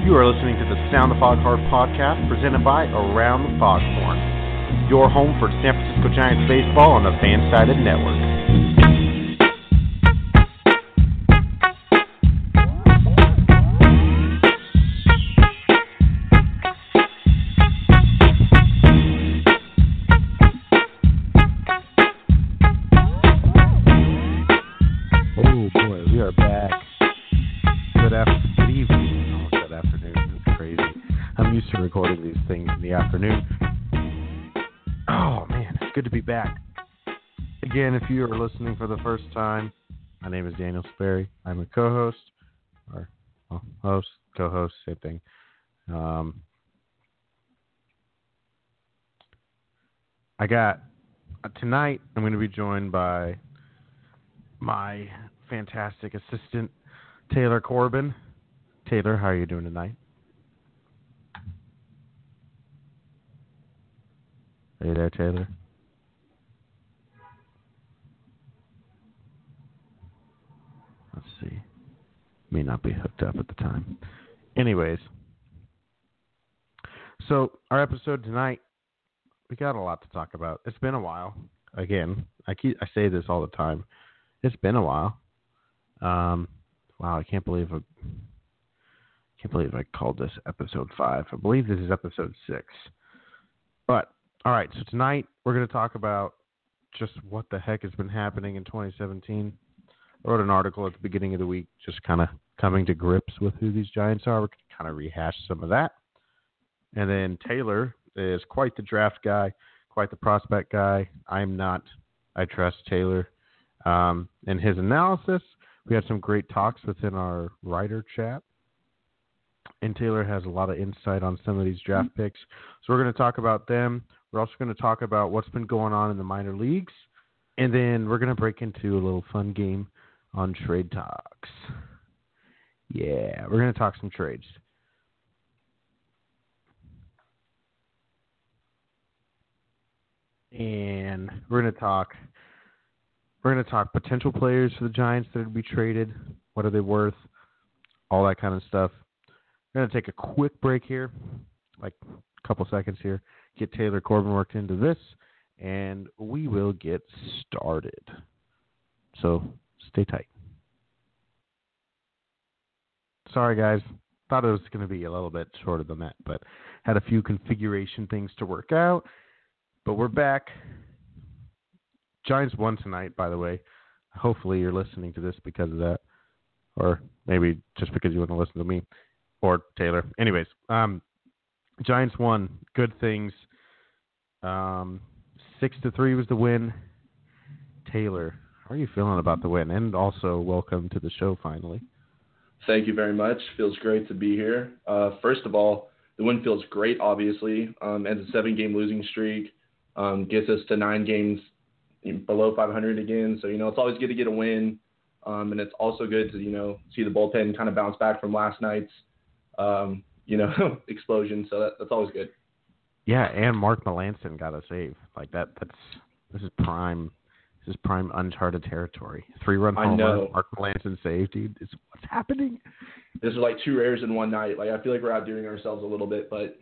You are listening to the Sound the Foghorn podcast presented by Around the Foghorn, your home for San Francisco Giants baseball on the Fansided Network. Afternoon. Oh man, it's good to be back. Again, if you are listening for the first time, my name is Daniel Sperry. I'm a co-host, or well, host, co-host, same thing. Um, I got uh, tonight. I'm going to be joined by my fantastic assistant, Taylor Corbin. Taylor, how are you doing tonight? Are you there, Taylor? Let's see. May not be hooked up at the time. Anyways, so our episode tonight, we got a lot to talk about. It's been a while. Again, I keep I say this all the time. It's been a while. Um, wow, I can't believe I can't believe I called this episode five. I believe this is episode six. But all right, so tonight we're going to talk about just what the heck has been happening in 2017. I wrote an article at the beginning of the week, just kind of coming to grips with who these Giants are. We're kind of rehash some of that. And then Taylor is quite the draft guy, quite the prospect guy. I'm not. I trust Taylor um, in his analysis. We had some great talks within our writer chat. And Taylor has a lot of insight on some of these draft picks. So we're going to talk about them. We're also going to talk about what's been going on in the minor leagues. And then we're going to break into a little fun game on trade talks. Yeah, we're going to talk some trades. And we're going to talk we're going to talk potential players for the Giants that would be traded. What are they worth? All that kind of stuff. We're going to take a quick break here, like couple seconds here, get Taylor Corbin worked into this, and we will get started. So stay tight. Sorry, guys. Thought it was going to be a little bit shorter than that, but had a few configuration things to work out. But we're back. Giants won tonight, by the way. Hopefully, you're listening to this because of that, or maybe just because you want to listen to me or Taylor. Anyways, um, Giants won. Good things. Um, six to three was the win. Taylor, how are you feeling about the win? And also, welcome to the show. Finally, Thank you very much. Feels great to be here. Uh, first of all, the win feels great, obviously. Um, ends a seven game losing streak, um, gets us to nine games below 500 again. So, you know, it's always good to get a win. Um, and it's also good to, you know, see the bullpen kind of bounce back from last night's, um, you know, explosion. So that, that's always good. yeah, and Mark Melancon got a save. Like that. That's this is prime. This is prime uncharted territory. Three run I homer. know. Mark Melancon save, dude. Is what's happening? This is like two rares in one night. Like, I feel like we're outdoing ourselves a little bit, but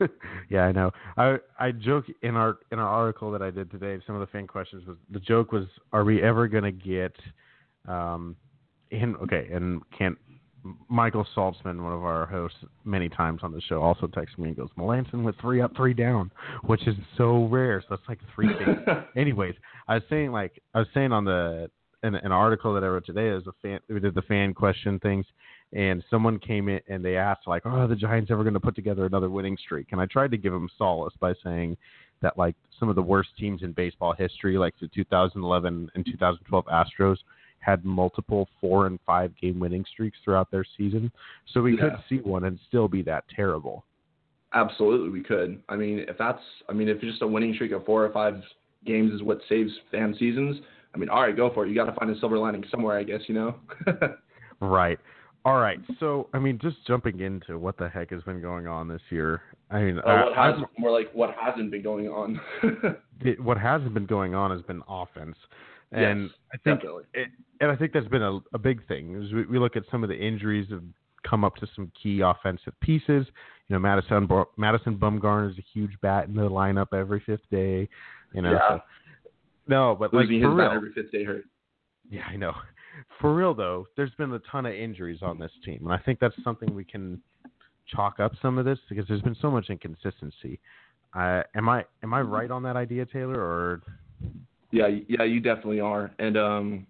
yeah, I know. I I joke in our in our article that I did today. Some of the fan questions was the joke was, are we ever gonna get, um, in okay, and can't Michael Saltzman, one of our hosts, many times on the show, also texts me and goes, Melancon with three up, three down, which is so rare. So it's like three things. Anyways, I was saying like I was saying on the in an article that I wrote today is a fan we did the fan question things and someone came in and they asked like, "Oh, are the Giants ever going to put together another winning streak?" And I tried to give them solace by saying that like some of the worst teams in baseball history, like the 2011 and 2012 Astros, had multiple four and five game winning streaks throughout their season. So we could see one and still be that terrible. Absolutely, we could. I mean, if that's, I mean, if just a winning streak of four or five games is what saves fan seasons, I mean, all right, go for it. You got to find a silver lining somewhere, I guess. You know. Right. All right. So, I mean, just jumping into what the heck has been going on this year. I mean, I- what has, I'm- more like what hasn't been going on. it, what hasn't been going on has been offense, and Yes, I think definitely. it, and I think that's been a, a big thing. Is we, we look at some of the injuries of come up to some key offensive pieces. You know, Madison Madison Bumgarner is a huge bat in the lineup every fifth day. You know, yeah. so, no, but Losing like for real, every fifth day hurt. yeah, I know. For real though, there's been a ton of injuries on this team, and I think that's something we can chalk up some of this because there's been so much inconsistency. Uh, am I am I right on that idea, Taylor? Or Yeah, yeah, you definitely are. And um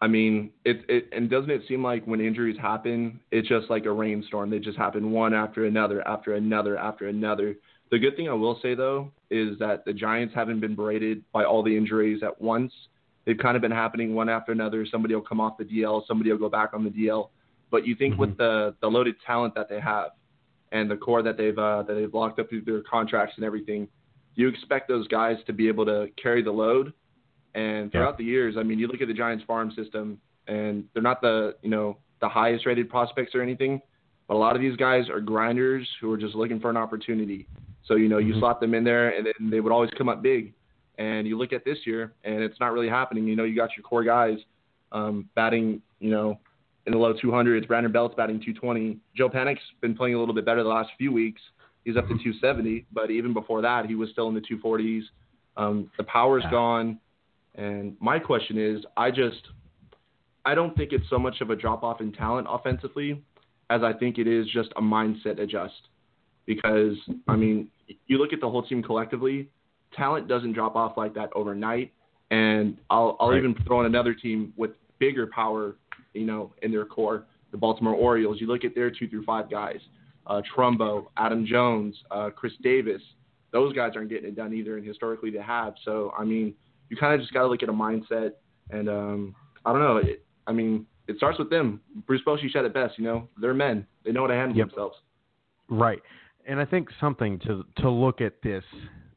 I mean, it it and doesn't it seem like when injuries happen, it's just like a rainstorm. They just happen one after another, after another, after another. The good thing I will say though is that the Giants haven't been berated by all the injuries at once. They've kind of been happening one after another. Somebody will come off the DL, somebody will go back on the DL. But you think Mm-hmm. with the the loaded talent that they have and the core that they've uh, that they've locked up through their contracts and everything, you expect those guys to be able to carry the load. And throughout the years, I mean, you look at the Giants farm system, and they're not the you know the highest rated prospects or anything, but a lot of these guys are grinders who are just looking for an opportunity. So you know, you Mhm. slot them in there, and then they would always come up big. And you look at this year, and it's not really happening. You know, you got your core guys um, batting, you know, in the low 200s. Brandon Belt's batting 220. Joe Panik's been playing a little bit better the last few weeks. He's up to 270, but even before that, he was still in the 240s. Um, the power's Yeah. gone, and my question is, I just, I don't think it's so much of a drop off in talent offensively, as I think it is just a mindset adjust. Because I mean, you look at the whole team collectively, talent doesn't drop off like that overnight. And I'll I'll Right. even throw in another team with bigger power, you know, in their core, the Baltimore Orioles. You look at their two through five guys, uh, Trumbo, Adam Jones, uh, Chris Davis. Those guys aren't getting it done either, and historically they have. So I mean, you kind of just got to look at a mindset, and um, I don't know. It, I mean, it starts with them. Bruce Bochy said it best. You know, they're men. They know how to handle Yep. themselves. Right. And I think something to to look at this,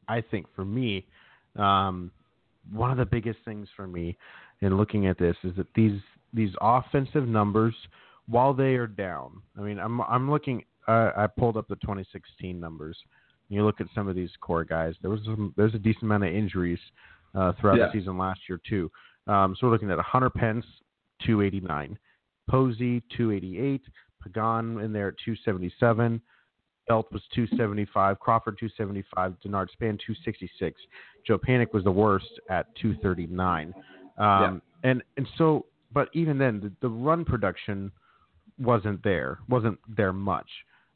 I think for me, um, one of the biggest things for me in looking at this is that these these offensive numbers, while they are down, I mean, I'm I'm looking. Uh, I pulled up the 2016 numbers. You look at some of these core guys. There was some, there's a decent amount of injuries uh, throughout Yeah. the season last year too. Um, so we're looking at Hunter Pence, 289, Posey, 288, Pagan in there at 277. Belt was 275, Crawford 275, Denard Span 266. Joe Panik was the worst at 239. Um, And and so, but even then, the, the run production wasn't there, wasn't there much.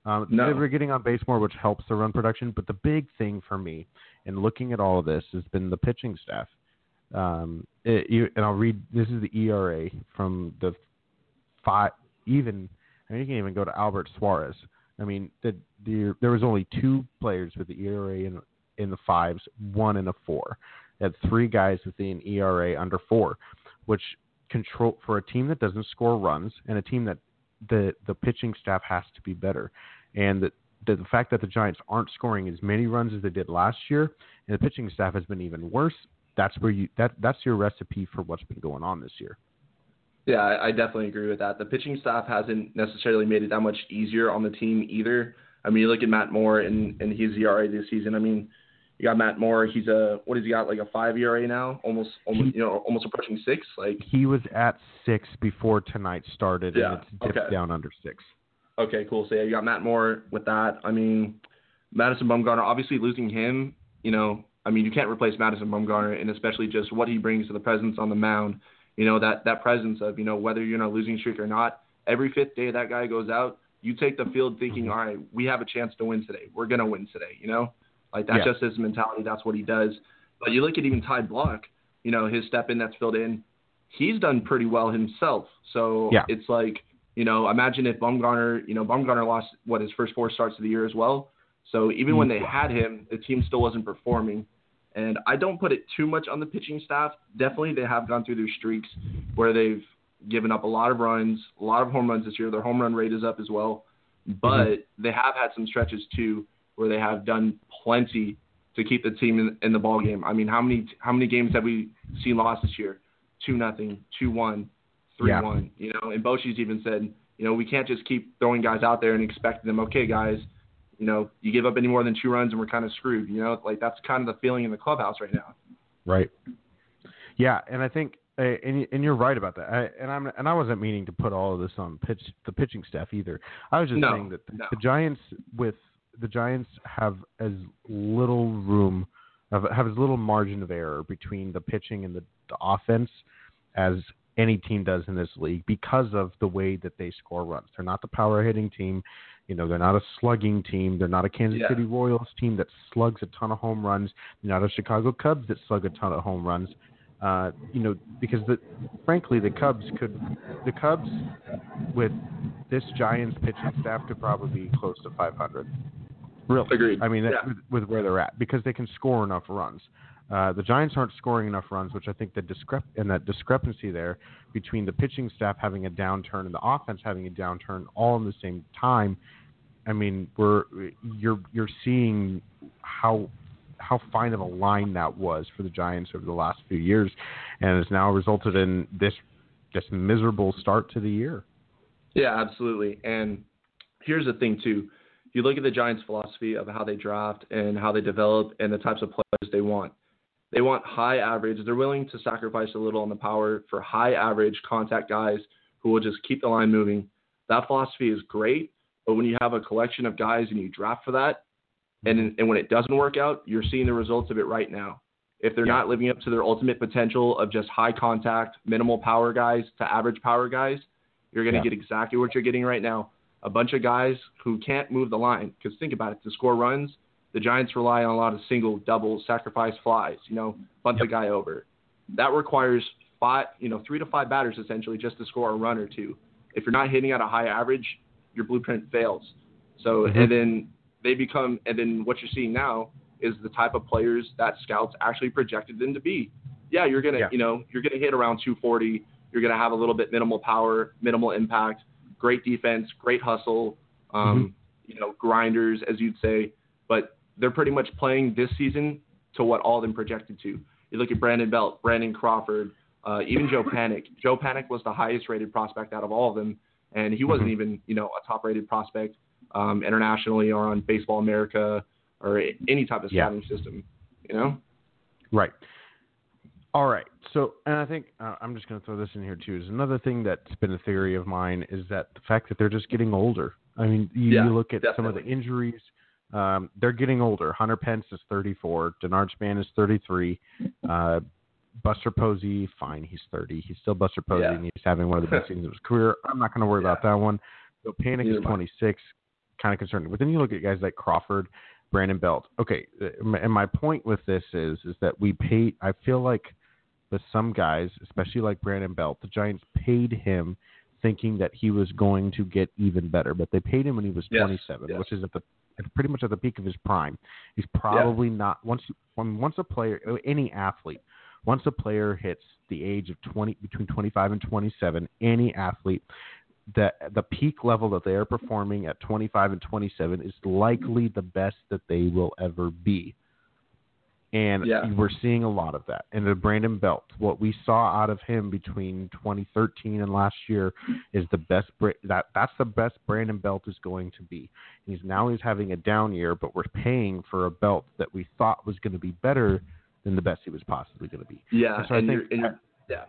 Um, No. They were getting on base more, which helps the run production. But the big thing for me in looking at all of this has been the pitching staff. Um, it, you, and I'll read. This is the ERA from the five. Even I mean, you can even go to Albert Suarez. I mean, the, the, there was only two players with the ERA in in the fives, one in a four. Had three guys with an ERA under four, which control for a team that doesn't score runs and a team that the the pitching staff has to be better. And the, the the fact that the Giants aren't scoring as many runs as they did last year, and the pitching staff has been even worse. That's where you that that's your recipe for what's been going on this year. Yeah, I, I definitely agree with that. The pitching staff hasn't necessarily made it that much easier on the team either. I mean, you look at Matt Moore and, and his ERA this season. I mean, you got Matt Moore. He's a what has he got like a five ERA now, almost almost you know almost approaching six. Like He was at six before tonight started, Yeah, and it's dipped okay. down under six. Okay, cool. So yeah, you got Matt Moore with that. I mean, Madison Bumgarner, obviously losing him, you know, I mean, you can't replace Madison Bumgarner, and especially just what he brings to the presence on the mound. You know, that that presence of, you know, whether you're in a losing streak or not, every fifth day that guy goes out, you take the field thinking, mm-hmm. all right, we have a chance to win today. We're gonna win today. You know, like that's Yeah. just his mentality. That's what he does. But you look at even Ty Blach, you know, his step in that's filled in. He's done pretty well himself. So Yeah. it's like you know, imagine if Bumgarner, you know, Bumgarner lost what his first four starts of the year as well. So even when they mm-hmm. had him, the team still wasn't performing. And I don't put it too much on the pitching staff. Definitely, they have gone through their streaks where they've given up a lot of runs, a lot of home runs this year. Their home run rate is up as well. Mm-hmm. But they have had some stretches too where they have done plenty to keep the team in, in the ball game. I mean, how many how many games have we seen lost this year? Two nothing, two one, three Yeah. one. You know, and Bochy's even said, you know, we can't just keep throwing guys out there and expect them. Okay, guys, you know, you give up any more than two runs and we're kind of screwed. You know, like that's kind of the feeling in the clubhouse right now. Right. Yeah, and I think uh, and and you're right about that. I, and I'm and I wasn't meaning to put all of this on pitch the pitching staff either. I was just no, saying that the, no. the Giants with the Giants have as little room have, have as little margin of error between the pitching and the, the offense as any team does in this league because of the way that they score runs. They're not the power hitting team. You know, they're not a slugging team. They're not a Kansas Yeah. City Royals team that slugs a ton of home runs. They're not a Chicago Cubs that slug a ton of home runs. Uh, you know, because the frankly the Cubs could the Cubs with this Giants pitching staff could probably be close to 500. Really, Agreed. I mean, Yeah. with, with where they're at because they can score enough runs. Uh, the Giants aren't scoring enough runs, which I think the discrep and that discrepancy there between the pitching staff having a downturn and the offense having a downturn all in the same time. I mean, we're you're you're seeing how how fine of a line that was for the Giants over the last few years, and has now resulted in this this miserable start to the year. Yeah, absolutely. And here's the thing too. You look at the Giants' philosophy of how they draft and how they develop and the types of players they want. They want high average. They're willing to sacrifice a little on the power for high average contact guys who will just keep the line moving. That philosophy is great, but when you have a collection of guys and you draft for that, and mm-hmm. and when it doesn't work out, you're seeing the results of it right now. If they're Yeah. not living up to their ultimate potential of just high contact, minimal power guys to average power guys, you're going to Yeah. get exactly what you're getting right now. A bunch of guys who can't move the line. Because think about it, to score runs, the Giants rely on a lot of single, doubles, sacrifice flies. You know, bunt the guy over. That requires five, you know, three to five batters essentially just to score a run or two. If you're not hitting at a high average, your blueprint fails. So Mhm. and then they become, and then what you're seeing now is the type of players that scouts actually projected them to be. Yeah, you're gonna, Yeah. you know, you're gonna hit around 240. You're gonna have a little bit minimal power, minimal impact, great defense, great hustle, um, you know, grinders as you'd say. But they're pretty much playing this season to what all of them projected to. You look at Brandon Belt, Brandon Crawford, uh, even Joe Panik. Joe Panik was the highest rated prospect out of all of them, and he wasn't Mhm. even, you know, a top rated prospect um, internationally or on Baseball America or any type of Yeah. scouting system. You know? Right. All right. So, and I think uh, I'm just going to throw this in here too. Is another thing that's been a theory of mine is that the fact that they're just getting older. I mean, you, Yeah, you look at some of the injuries. Um, they're getting older. Hunter Pence is 34. Denard Span is 33. Uh, Buster Posey, fine, he's 30. He's still Buster Posey, Yeah. and he's having one of the best seasons of his career. I'm not going to worry about that one. So Panik Neither is 26. Kind of concerned. But then you look at guys like Crawford, Brandon Belt. Okay, and my point with this is is that we paid. I feel like with some guys, especially like Brandon Belt, the Giants paid him thinking that he was going to get even better, but they paid him when he was Yes, 27, yes. which is at the pretty much at the peak of his prime. He's probably not once when once a player any athlete once a player hits the age of 20 between 25 and 27, any athlete that the peak level that they are performing at 25 and 27 is likely the best that they will ever be. And Yeah. we're seeing a lot of that. And the Brandon Belt, what we saw out of him between 2013 and last year is the best. That that's the best Brandon Belt is going to be. He's now he's having a down year, but we're paying for a belt that we thought was going to be better than the best he was possibly going to be. Yeah. And so I think you're, and you're, yeah.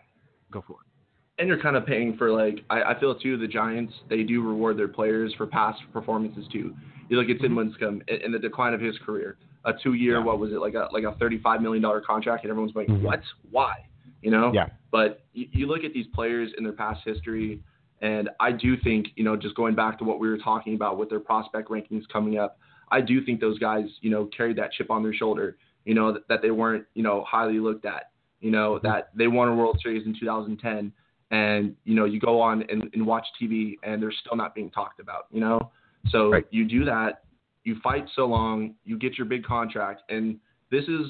Go for it. and you're kind of paying for like I, I feel too the Giants they do reward their players for past performances too. You look at Tim Lincecum in, in the decline of his career, a two year Mm-hmm. Yeah. what was it like a like a thirty five million dollar contract and everyone's going Mhm. what why you know Yeah. but you, you look at these players in their past history and I do think you know just going back to what we were talking about with their prospect rankings coming up I do think those guys you know carried that chip on their shoulder you know that, that they weren't you know highly looked at you know Mm-hmm. that they won a World Series in 2010 and you know you go on and, and watch TV and they're still not being talked about you know so Right. you do that you fight so long you get your big contract and this is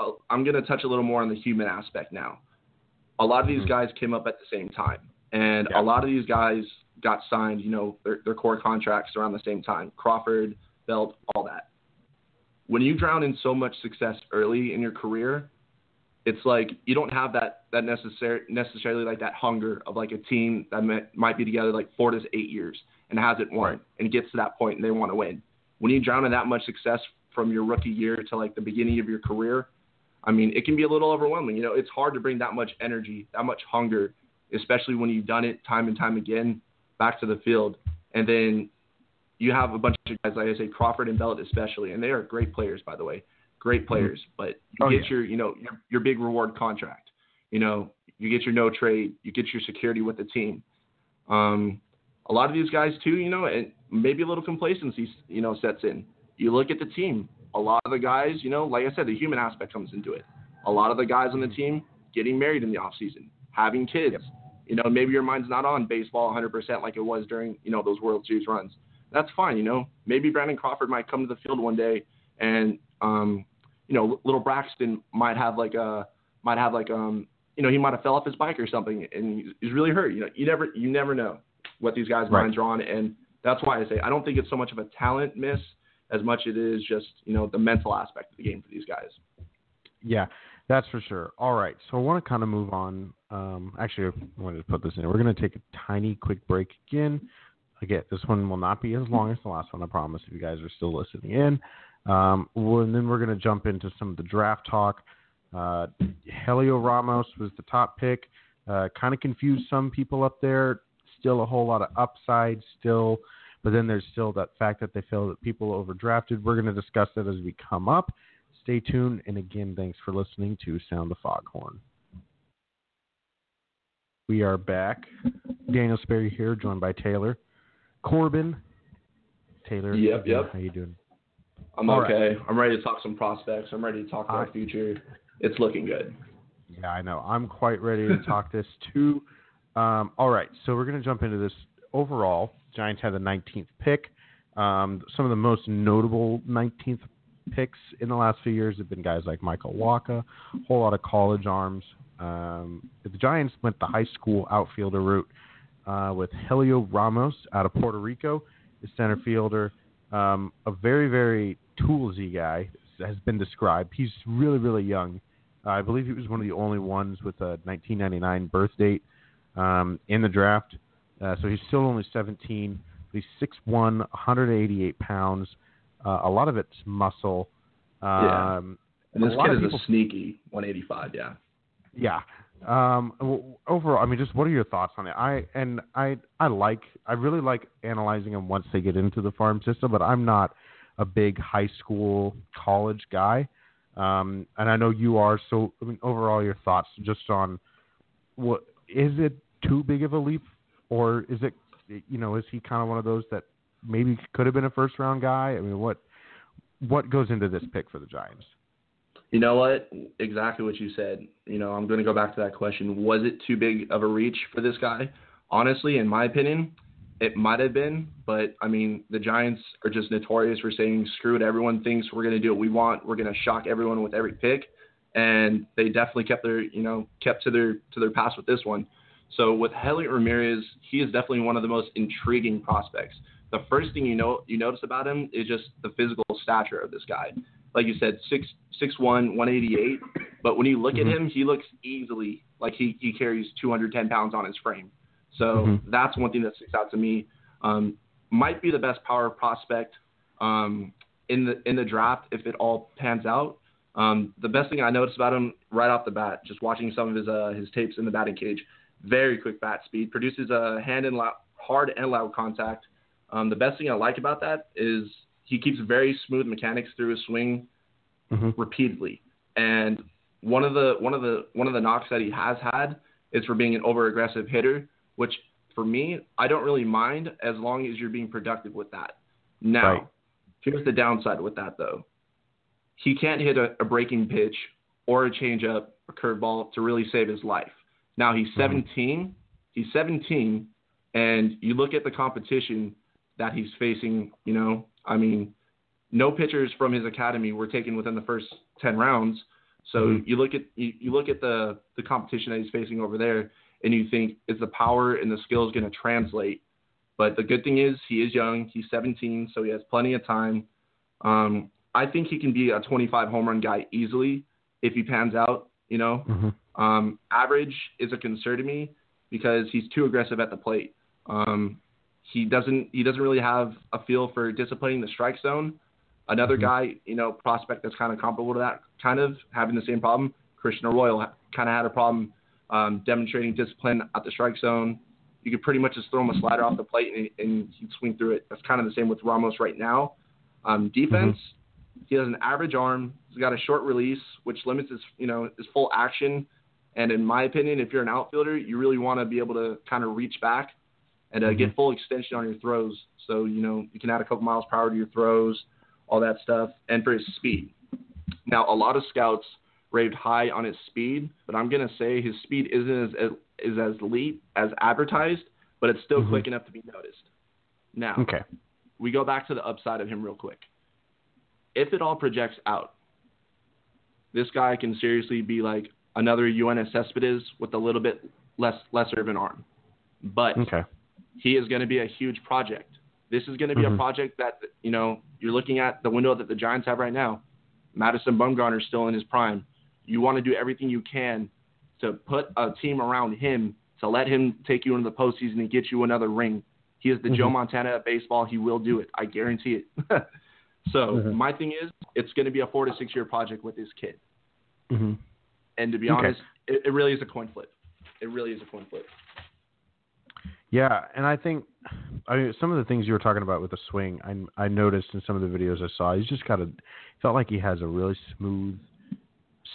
uh, I'm going to touch a little more on the human aspect now a lot of these Mhm. guys came up at the same time and Yeah. a lot of these guys got signed you know their, their core contracts around the same time Crawford Belt all that when you drown in so much success early in your career it's like you don't have that that necessary necessarily like that hunger of like a team that might, might be together like four to eight years and hasn't won Right. and gets to that point and they want to win. When you drown in that much success from your rookie year to like the beginning of your career, I mean, it can be a little overwhelming. You know, it's hard to bring that much energy, that much hunger, especially when you've done it time and time again back to the field. And then you have a bunch of guys, like I say, Crawford and Belt especially, and they are great players, by the way, great mm-hmm. players. But you oh, get yeah. your, you know, your, your big reward contract. You know, you get your no trade, you get your security with the team. Um, a lot of these guys too, you know, and maybe a little complacency, you know, sets in. You look at the team. A lot of the guys, you know, like I said, the human aspect comes into it. A lot of the guys on the team getting married in the off season, having kids. Yep. You know, maybe your mind's not on baseball 100% like it was during, you know, those World Series runs. That's fine, you know. Maybe Brandon Crawford might come to the field one day and um, you know, little Braxton might have like a might have like um, you know, he might have fell off his bike or something and he's really hurt. You know, you never you never know what these guys' right. minds are on and that's why I say I don't think it's so much of a talent miss as much it is just, you know, the mental aspect of the game for these guys. Yeah, that's for sure. All right, so I want to kind of move on. Um, actually, I wanted to put this in. We're going to take a tiny, quick break again. Again, this one will not be as long as the last one. I promise. If you guys are still listening in, um, well, and then we're going to jump into some of the draft talk. Uh, Helio Ramos was the top pick. Uh, kind of confused some people up there. Still a whole lot of upside. Still but then there's still that fact that they feel that people overdrafted. We're going to discuss that as we come up. Stay tuned. And again, thanks for listening to Sound the Foghorn. We are back. Daniel Sperry here, joined by Taylor. Corbin. Taylor. Yep, yep. How you doing? I'm All okay. Right. I'm ready to talk some prospects. I'm ready to talk about I, future. It's looking good. Yeah, I know. I'm quite ready to talk this too. Um, all right, so we're going to jump into this overall. Giants had the 19th pick. Um, some of the most notable 19th picks in the last few years have been guys like Michael Wacha, a whole lot of college arms. Um, the Giants went the high school outfielder route uh, with Helio Ramos out of Puerto Rico, the center fielder. Um, a very, very toolsy guy has been described. He's really, really young. Uh, I believe he was one of the only ones with a 1999 birth date um, in the draft. Uh, so he's still only 17. He's 6'1", 188 pounds. Uh, a lot of it's muscle. Um, yeah. And this kid is people, a sneaky 185. Yeah. Yeah. Um, overall, I mean, just what are your thoughts on it? I and I I like I really like analyzing them once they get into the farm system, but I'm not a big high school college guy. Um, and I know you are. So, I mean, overall, your thoughts just on what is it too big of a leap or is it you know is he kind of one of those that maybe could have been a first round guy? I mean, what what goes into this pick for the Giants? You know what? Exactly what you said. You know, I'm going to go back to that question. Was it too big of a reach for this guy? Honestly, in my opinion, it might have been, but I mean, the Giants are just notorious for saying, "Screw it, everyone thinks we're going to do what we want. We're going to shock everyone with every pick." And they definitely kept their, you know, kept to their to their pass with this one. So with Helio Ramirez, he is definitely one of the most intriguing prospects. The first thing you know you notice about him is just the physical stature of this guy. Like you said, six six one, one eighty eight. But when you look mm-hmm. at him, he looks easily like he, he carries 210 pounds on his frame. So mm-hmm. that's one thing that sticks out to me. Um, might be the best power prospect um, in the in the draft if it all pans out. Um, the best thing I noticed about him right off the bat, just watching some of his uh, his tapes in the batting cage, very quick bat speed, produces a hand and loud, hard and loud contact. Um, the best thing I like about that is he keeps very smooth mechanics through his swing mm-hmm. repeatedly. And one of the one of the one of the knocks that he has had is for being an over aggressive hitter, which for me I don't really mind as long as you're being productive with that. Now, right. here's the downside with that though. He can't hit a, a breaking pitch or a changeup, a curveball to really save his life. Now he's mm-hmm. 17. He's 17, and you look at the competition that he's facing. You know, I mean, no pitchers from his academy were taken within the first 10 rounds. So mm-hmm. you look at you, you look at the the competition that he's facing over there, and you think is the power and the skills going to translate? But the good thing is he is young. He's 17, so he has plenty of time. Um, I think he can be a 25 home run guy easily if he pans out. You know, mm-hmm. Um, average is a concern to me because he's too aggressive at the plate. Um, he doesn't he doesn't really have a feel for disciplining the strike zone. Another Mhm. guy, you know, prospect that's kind of comparable to that, kind of having the same problem. Christian Arroyo kind of had a problem um, demonstrating discipline at the strike zone. You could pretty much just throw him a slider off the plate and, and he'd swing through it. That's kind of the same with Ramos right now. Um, defense, he has an average arm. He's got a short release, which limits his, you know, his full action. And in my opinion, if you're an outfielder, you really want to be able to kind of reach back and uh, Mhm. get full extension on your throws. So you know you can add a couple miles per hour to your throws, all that stuff, and for his speed. Now, a lot of scouts raved high on his speed, but I'm gonna say his speed isn't as is as elite as advertised, but it's still Mhm. quick enough to be noticed. Now, Okay. we go back to the upside of him real quick. If it all projects out, this guy can seriously be like another Yoenis Cespedes with a little bit less lesser of an arm. But Okay. he is going to be a huge project. This is going to be Mhm. a project that you know you're looking at the window that the Giants have right now. Madison Bumgarner is still in his prime. You want to do everything you can to put a team around him to let him take you into the postseason and get you another ring. He is the Joe Mhm. Montana of baseball. He will do it. I guarantee it. so Mhm. my thing is, it's going to be a four to six year project with this kid. hmm And to be Okay. honest, it, it really is a coin flip. It really is a coin flip. Yeah, and I think I mean, some of the things you were talking about with the swing, I I noticed in some of the videos I saw. He's just got a felt like he has a really smooth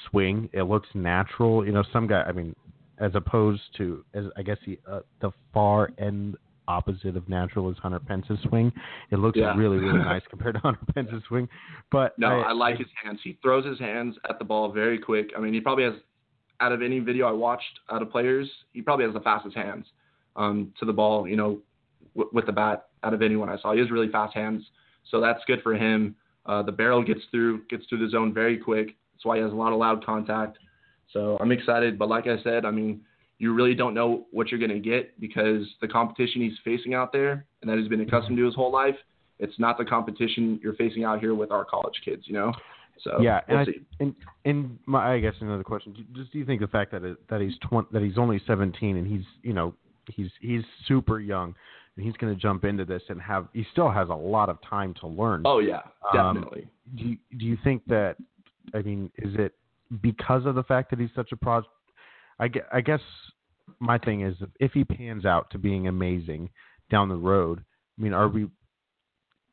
swing. It looks natural. You know, some guy. I mean, as opposed to as I guess he uh, the far end opposite of natural is Hunter Pence's swing. It looks Yeah. really really nice compared to Hunter Pence's swing. But No, I, like his hands. He throws his hands at the ball very quick. I mean, he probably has, out of any video I watched out of players, he probably has the fastest hands um, to the ball. You know, w- with the bat out of anyone I saw. He has really fast hands, so that's good for him. Uh, the barrel gets through gets through the zone very quick. That's why he has a lot of loud contact. So I'm excited. But like I said, I mean, you really don't know what you're going to get because the competition he's facing out there and that he's been accustomed to his whole life, it's not the competition you're facing out here with our college kids, you know? So yeah, we'll and. I, and and my I guess another question. do- Just do you think the fact that it, that he's 20, that he's only 17 and he's you know he's he's super young and he's going to jump into this and have he still has a lot of time to learn. Oh yeah, Um, definitely. Do you, do you think that I mean is it because of the fact that he's such a pro? I I guess my thing is if he pans out to being amazing down the road. I mean, are we?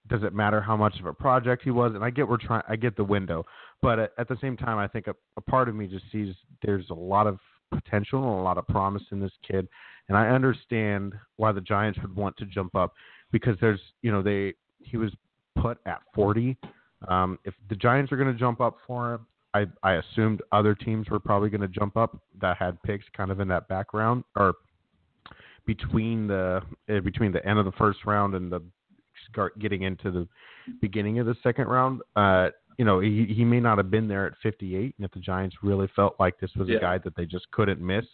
Does it matter how much of a project he was? And I get we're trying. I get the window, but at, at the same time, I think a, a part of me just sees there's a lot of potential and a lot of promise in this kid, and I understand why the Giants would want to jump up because there's you know they he was put at 40. Um, if the Giants are going to jump up for him, I I assumed other teams were probably going to jump up that had picks kind of in that background or between the uh, between the end of the first round and the start getting into the beginning of the second round. Uh, you know, he he may not have been there at 58, and if the Giants really felt like this was Yeah. a guy that they just couldn't miss,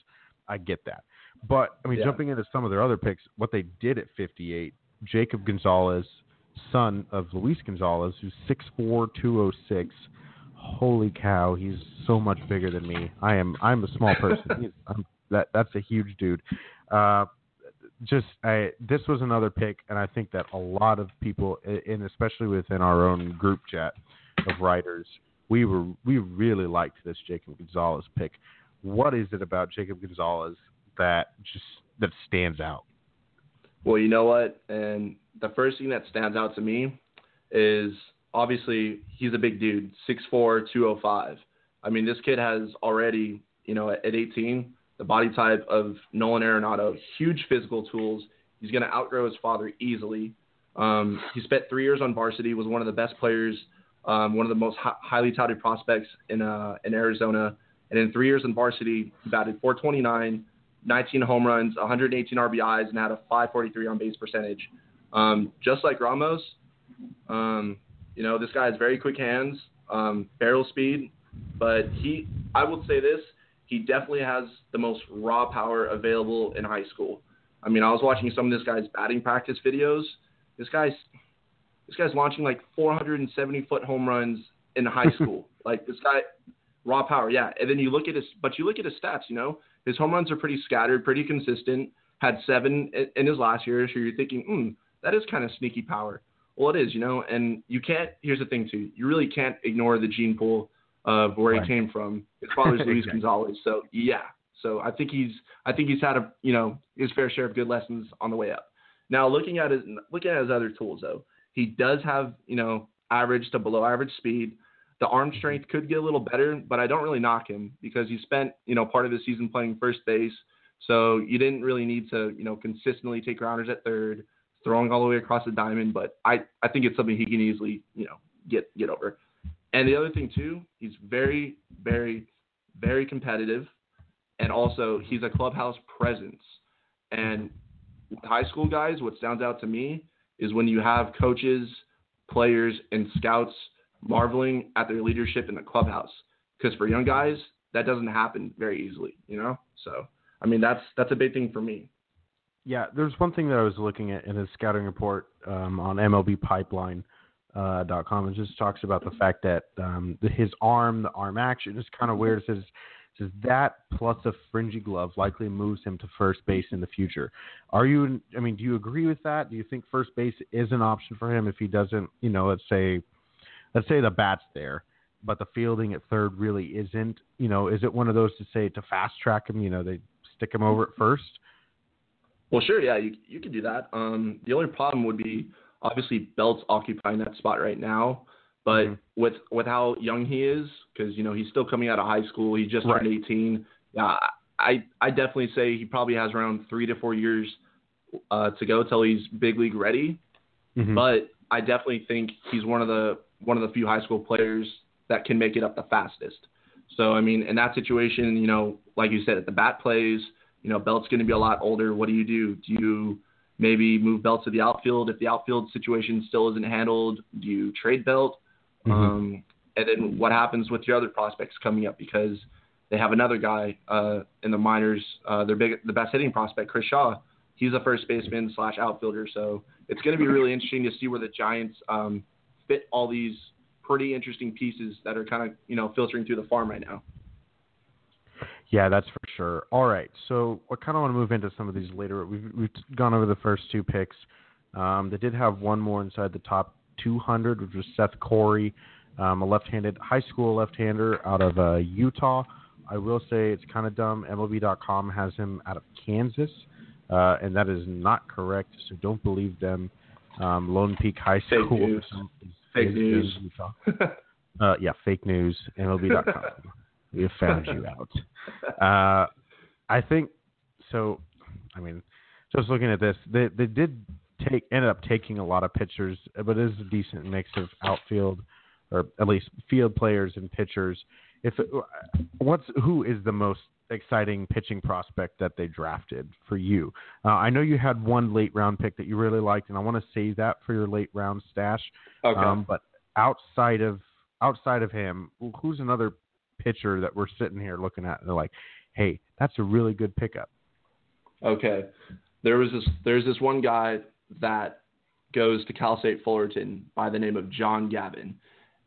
I get that. But I mean, Yeah. jumping into some of their other picks, what they did at 58, Jacob Gonzalez, son of Luis Gonzalez, who's 6'4", 206. Holy cow, he's so much bigger than me. I am I'm a small person. I'm, that that's a huge dude. Uh, just I this was another pick, and I think that a lot of people, and especially within our own group chat of writers, we were we really liked this Jacob Gonzalez pick. What is it about Jacob Gonzalez that just that stands out? Well, you know what? And the first thing that stands out to me is obviously he's a big dude, 6'4", 205. I mean, this kid has already, you know, at, at 18, the body type of Nolan Arenado, huge physical tools. He's going to outgrow his father easily. Um, he spent three years on varsity, was one of the best players, um, one of the most hi- highly touted prospects in uh, in Arizona. And in three years in varsity, he batted 429, 19 home runs, 118 RBIs, and had a 543 on base percentage. Um, just like Ramos, um, you know, this guy has very quick hands, um, barrel speed, but he, I would say this, he definitely has the most raw power available in high school. I mean, I was watching some of this guy's batting practice videos. This guy's, this guy's launching like 470 foot home runs in high school. like this guy, raw power, yeah. And then you look at his, but you look at his stats. You know, his home runs are pretty scattered, pretty consistent. Had seven in, in his last year, so you're thinking, hmm, that is kind of sneaky power. Well, it is, you know, and you can't. Here's the thing, too. You really can't ignore the gene pool of where Right. he came from. His father's Luis Exactly. Gonzalez. So yeah. So I think he's I think he's had a you know his fair share of good lessons on the way up. Now looking at his looking at his other tools though, he does have you know average to below average speed. The arm mm-hmm. strength could get a little better, but I don't really knock him because he spent you know part of the season playing first base. So you didn't really need to you know consistently take grounders at third, throwing all the way across the diamond. But I I think it's something he can easily you know get get over. And the other thing too, he's very, very, very competitive, and also he's a clubhouse presence. And high school guys, what stands out to me is when you have coaches, players, and scouts marveling at their leadership in the clubhouse. Because for young guys, that doesn't happen very easily, you know. So I mean, that's that's a big thing for me. Yeah, there's one thing that I was looking at in his scouting report um, on MLB Pipeline. Uh, dot com. It just talks about the fact that um, the, his arm, the arm action, is kind of weird. It says, says that plus a fringy glove likely moves him to first base in the future. Are you? I mean, do you agree with that? Do you think first base is an option for him if he doesn't? You know, let's say, let's say the bat's there, but the fielding at third really isn't. You know, is it one of those to say to fast track him? You know, they stick him over at first. Well, sure, yeah, you you could do that. Um, the only problem would be obviously Belt's occupying that spot right now, but Mhm. with with how young he is, because you know he's still coming out of high school, he just turned Right. 18. Yeah, I I definitely say he probably has around three to four years uh, to go till he's big league ready. Mhm. But I definitely think he's one of the one of the few high school players that can make it up the fastest. So I mean, in that situation, you know, like you said, if the bat plays, you know, Belt's going to be a lot older. What do you do? Do you maybe move Belt to the outfield if the outfield situation still isn't handled? Do you trade Belt? Mhm. Um, and then what happens with your other prospects coming up because they have another guy uh, in the minors, uh, their big, the best hitting prospect, Chris Shaw. He's a first baseman slash outfielder. So it's going to be really interesting to see where the Giants um, fit all these pretty interesting pieces that are kind of you know filtering through the farm right now. Yeah, that's for sure. All right, so I kind of want to move into some of these later. We've we've gone over the first two picks. Um, they did have one more inside the top 200, which was Seth Corry, um, a left-handed high school left-hander out of uh, Utah. I will say it's kind of dumb. MLB.com has him out of Kansas, uh, and that is not correct. So don't believe them. Um, Lone Peak High Fake School news. Fake news. Utah. Uh, yeah, fake news. MLB.com. we have found you out. Uh, I think so. I mean, just looking at this, they they did take ended up taking a lot of pitchers, but it is a decent mix of outfield or at least field players and pitchers. If it, what's who is the most exciting pitching prospect that they drafted for you? Uh, I know you had one late round pick that you really liked, and I want to save that for your late round stash. Okay. Um, but outside of outside of him, who's another pitcher that we're sitting here looking at? And they're like, "Hey, that's a really good pickup." Okay. There was this there's this one guy that goes to Cal State Fullerton by the name of John Gavin.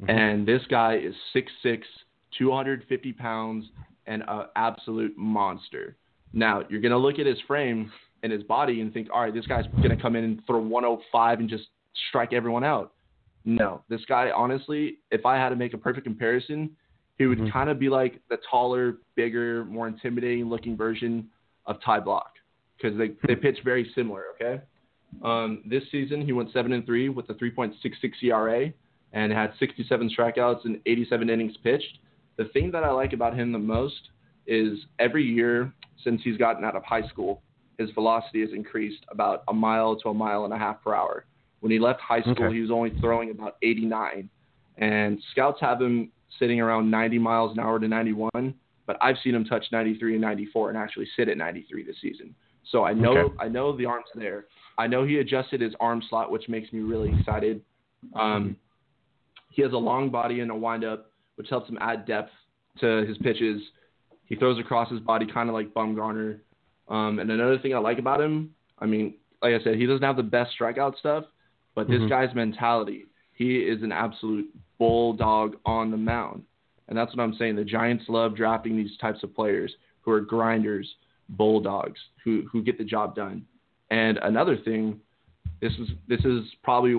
Mhm. And this guy is 6'6, 250 pounds, and an absolute monster. Now, you're going to look at his frame and his body and think, all right, this guy's going to come in and throw 105 and just strike everyone out. No, this guy, honestly, if I had to make a perfect comparison, he would Mhm. kind of be like the taller, bigger, more intimidating looking version of Ty Blach because they, they pitch very similar, okay? Um, this season, he went 7 and 3 with a 3.66 ERA and had 67 strikeouts and 87 innings pitched. The thing that I like about him the most is every year since he's gotten out of high school, his velocity has increased about a mile to a mile and a half per hour. When he left high school, Okay. he was only throwing about 89. And scouts have him sitting around 90 miles an hour to 91, but I've seen him touch 93 and 94 and actually sit at 93 this season. So I know Okay. I know the arm's there. I know he adjusted his arm slot, which makes me really excited. Um, he has a long body and a windup, which helps him add depth to his pitches. He throws across his body kind of like Bumgarner. Um, and another thing I like about him, I mean, like I said, he doesn't have the best strikeout stuff, but this Mhm. guy's mentality, he is an absolute bulldog on the mound. And that's what I'm saying. The Giants love drafting these types of players who are grinders, bulldogs, who who get the job done. And another thing, this is this is probably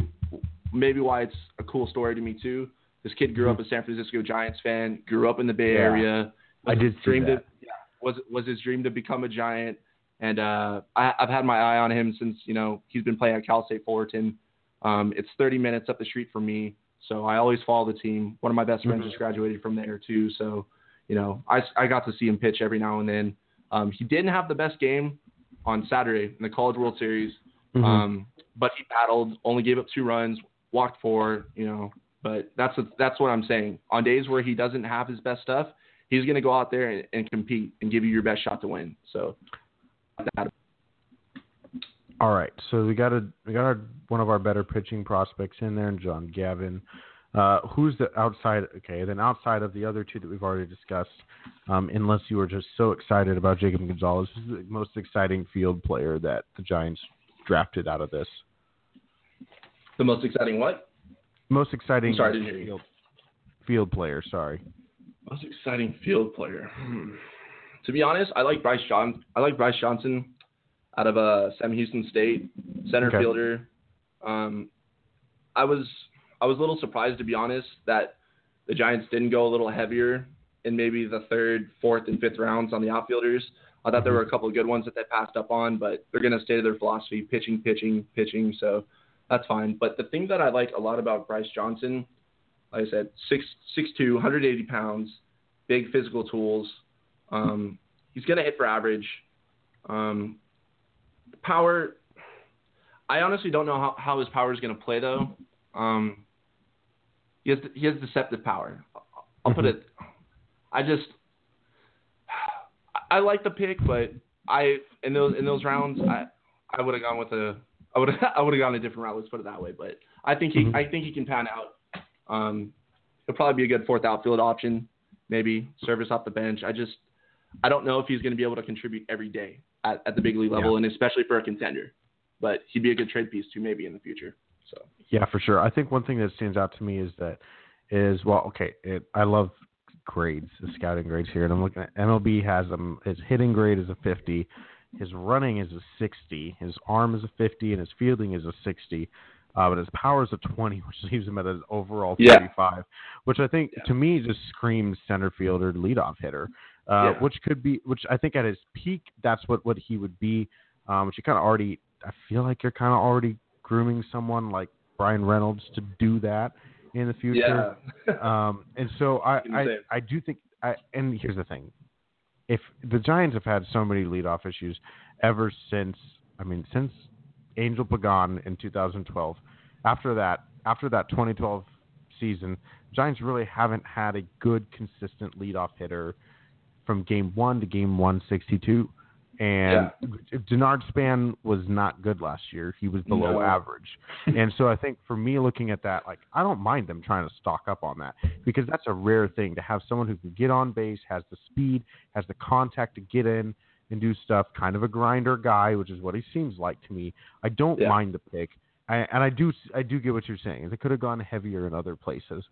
maybe why it's a cool story to me too. This kid grew up a San Francisco Giants fan, grew up in the Bay Yeah. Area. I did that. It, yeah, was was his dream to become a Giant, and uh, I, I've had my eye on him since you know he's been playing at Cal State Fullerton. Um, it's 30 minutes up the street from me, so I always follow the team. One of my best friends Mhm. just graduated from there too, so you know I, I got to see him pitch every now and then. Um, he didn't have the best game on Saturday in the College World Series, Mhm. um, but he battled, only gave up two runs, walked four, you know. But that's what, that's what I'm saying. On days where he doesn't have his best stuff, he's going to go out there and, and compete and give you your best shot to win. So that, All right, so we got a we got our, one of our better pitching prospects in there, and John Gavin. Uh, who's the outside? Okay, then outside of the other two that we've already discussed, um, unless you were just so excited about Jacob Gonzalez, who's the most exciting field player that the Giants drafted out of this? the most exciting what? Most exciting I'm sorry, hear you. field, field player. Sorry. Most exciting field player. Hmm. To be honest, I like Bryce John. I like Bryce Johnson out of uh, Sam Houston State, center Okay. fielder. Um, I was I was a little surprised to be honest that the Giants didn't go a little heavier in maybe the third, fourth, and fifth rounds on the outfielders. I thought there were a couple of good ones that they passed up on, but they're going to stay to their philosophy: pitching, pitching, pitching. So that's fine. But the thing that I like a lot about Bryce Johnson, like I said, six six two, 180 pounds, big physical tools. Um, he's going to hit for average. Um, power. I honestly don't know how, how his power is going to play though. Um, he has he has deceptive power. I'll put Mhm. it. I just I like the pick, but I in those in those rounds I I would have gone with a I would I would have gone a different route. Let's put it that way. But I think he Mhm. I think he can pan out. Um, he'll probably be a good fourth outfield option, maybe service off the bench. I just I don't know if he's going to be able to contribute every day at, at the big league level, Yeah. and especially for a contender. But he'd be a good trade piece too, maybe in the future. So Yeah, for sure. I think one thing that stands out to me is that is well, okay, it, I love grades, the scouting grades here, and I'm looking at MLB has him. His hitting grade is a 50, his running is a 60, his arm is a 50, and his fielding is a 60. Uh, but his power is a 20, which leaves him at an overall Yeah. 35, which I think Yeah. to me just screams center fielder, leadoff hitter, uh, Yeah. which could be, which I think at his peak, that's what what he would be. Um, which you kind of already, I feel like you're kind of already grooming someone like Bryan Reynolds to do that in the future. yeah, Um, and so I, I, I do think, I, and here's the thing: if the Giants have had so many leadoff issues ever since, I mean, since Angel Pagan in 2012, after that, after that 2012 season, Giants really haven't had a good, consistent leadoff hitter from game one to game 162. And Denard Span was not good last year. He was below No. average. and so I think for me looking at that, like I don't mind them trying to stock up on that because that's a rare thing to have someone who can get on base, has the speed, has the contact to get in and do stuff, kind of a grinder guy, which is what he seems like to me. I don't Yeah. mind the pick. I, and I do I do get what you're saying. They could have gone heavier in other places.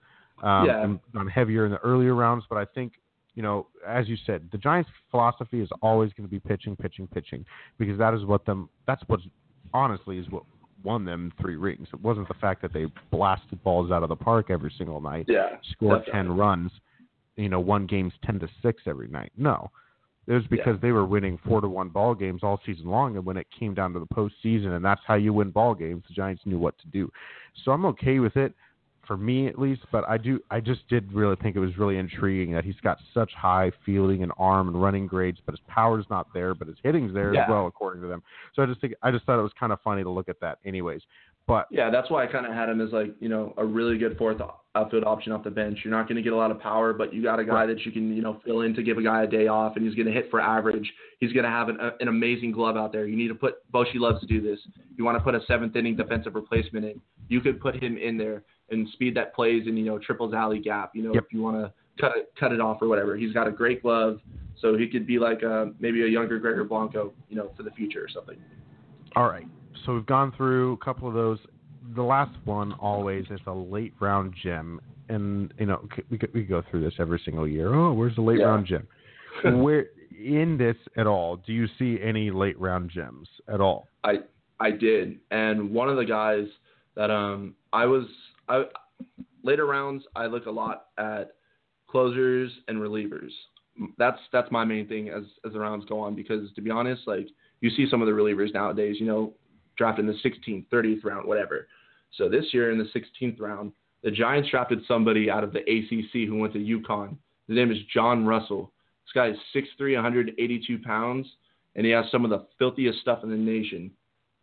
Um, Yeah. and gone heavier in the earlier rounds, but I think you know, as you said, the Giants' philosophy is always going to be pitching, pitching, pitching, because that is what them. That's what honestly is what won them three rings. It wasn't the fact that they blasted balls out of the park every single night, yeah, scored definitely. ten runs, you know, won games ten to six every night. No, it was because Yeah. they were winning four to one ball games all season long, and when it came down to the postseason, and that's how you win ball games, the Giants knew what to do. So I'm okay with it for me at least, but I do I just did really think it was really intriguing that he's got such high fielding and arm and running grades, but his power's not there, but his hitting's there Yeah. as well according to them. So I just think I just thought it was kind of funny to look at that anyways. But Yeah, that's why I kind of had him as like you know a really good fourth outfield option off the bench. You're not going to get a lot of power, but you got a guy Right. that you can you know fill in to give a guy a day off, and he's going to hit for average. He's going to have an, an amazing glove out there. You need to put Bochy loves to do this. You want to put a seventh inning defensive replacement in. You could put him in there and speed that plays in you know triples alley gap. You know Yep. if you want to cut it cut it off or whatever. He's got a great glove, so he could be like a, maybe a younger Gregor Blanco, you know, for the future or something. All right. So we've gone through a couple of those. The last one always is a late round gem, and you know we could, we go through this every single year. Oh, where's the late Yeah. round gem? Where in this at all? Do you see any late round gems at all? I I did, and one of the guys that um I was I later rounds I look a lot at closers and relievers. That's that's my main thing as as the rounds go on because to be honest, like you see some of the relievers nowadays, you know, drafted in the 16th, 30th round, whatever. So this year in the 16th round, the Giants drafted somebody out of the ACC who went to UConn. His name is John Russell. This guy is 6'3", 182 pounds, and he has some of the filthiest stuff in the nation.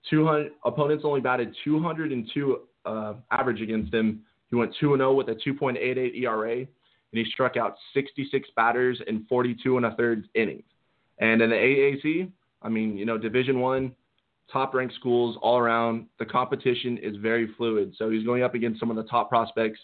200 opponents only batted 202 uh, average against him. He went 2 0 with a 2.88 ERA, and he struck out 66 batters in 42 and a third innings. And in the AAC, I mean, you know, Division One, top ranked schools all around. The competition is very fluid. So he's going up against some of the top prospects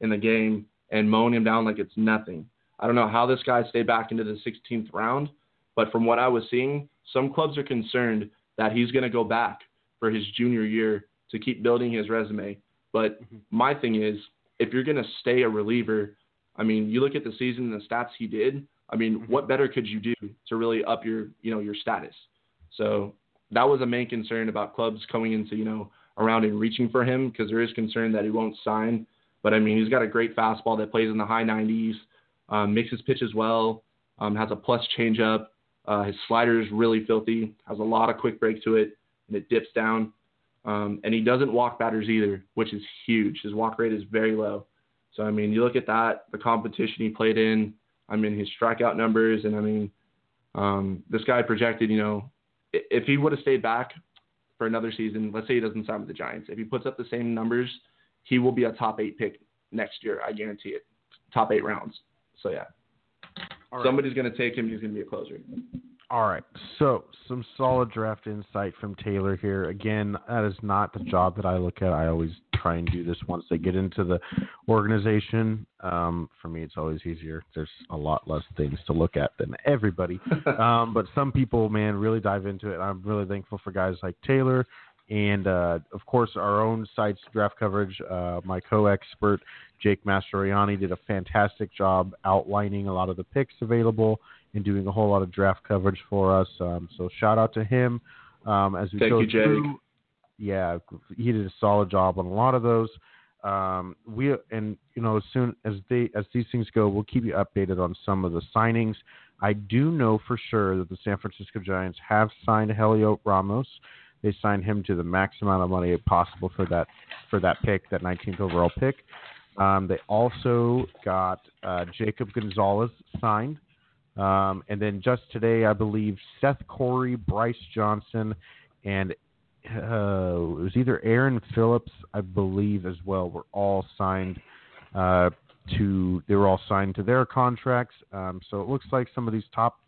in the game and mowing him down like it's nothing. I don't know how this guy stayed back into the 16th round, but from what I was seeing, some clubs are concerned that he's going to go back for his junior year to keep building his resume. But mm-hmm. my thing is, if you're going to stay a reliever, I mean, you look at the season and the stats he did. I mean, mm-hmm. what better could you do to really up your, you know, your status? So that was a main concern about clubs coming into, you know, around and reaching for him because there is concern that he won't sign. But I mean, he's got a great fastball that plays in the high 90s, um, makes his pitches well, um, has a plus changeup. Uh, his slider is really filthy, has a lot of quick break to it, and it dips down. Um, and he doesn't walk batters either, which is huge. His walk rate is very low. So, I mean, you look at that, the competition he played in, I mean, his strikeout numbers, and I mean, um, this guy projected, you know, if he would have stayed back for another season, let's say he doesn't sign with the Giants, if he puts up the same numbers, he will be a top eight pick next year. I guarantee it. Top eight rounds. So, yeah. Somebody's going to take him. He's going to be a closer. All right. So, some solid draft insight from Taylor here. Again, that is not the job that I look at. I always try and do this once they get into the organization. Um, for me, it's always easier. There's a lot less things to look at than everybody. um, but some people, man, really dive into it. I'm really thankful for guys like Taylor. And uh, of course, our own site's draft coverage. Uh, my co-expert Jake Mastroianni did a fantastic job outlining a lot of the picks available and doing a whole lot of draft coverage for us. Um, so shout out to him um, as we Thank go you, through. Yeah, he did a solid job on a lot of those. Um, we and you know as soon as they as these things go, we'll keep you updated on some of the signings. I do know for sure that the San Francisco Giants have signed Heliot Ramos. They signed him to the max amount of money possible for that for that pick, that 19th overall pick. Um, they also got uh, Jacob Gonzalez signed. Um, and then just today, I believe Seth Corry, Bryce Johnson, and uh, it was either Aaron Phillips, I believe, as well, were all signed uh, to. They were all signed to their contracts. Um, so it looks like some of these top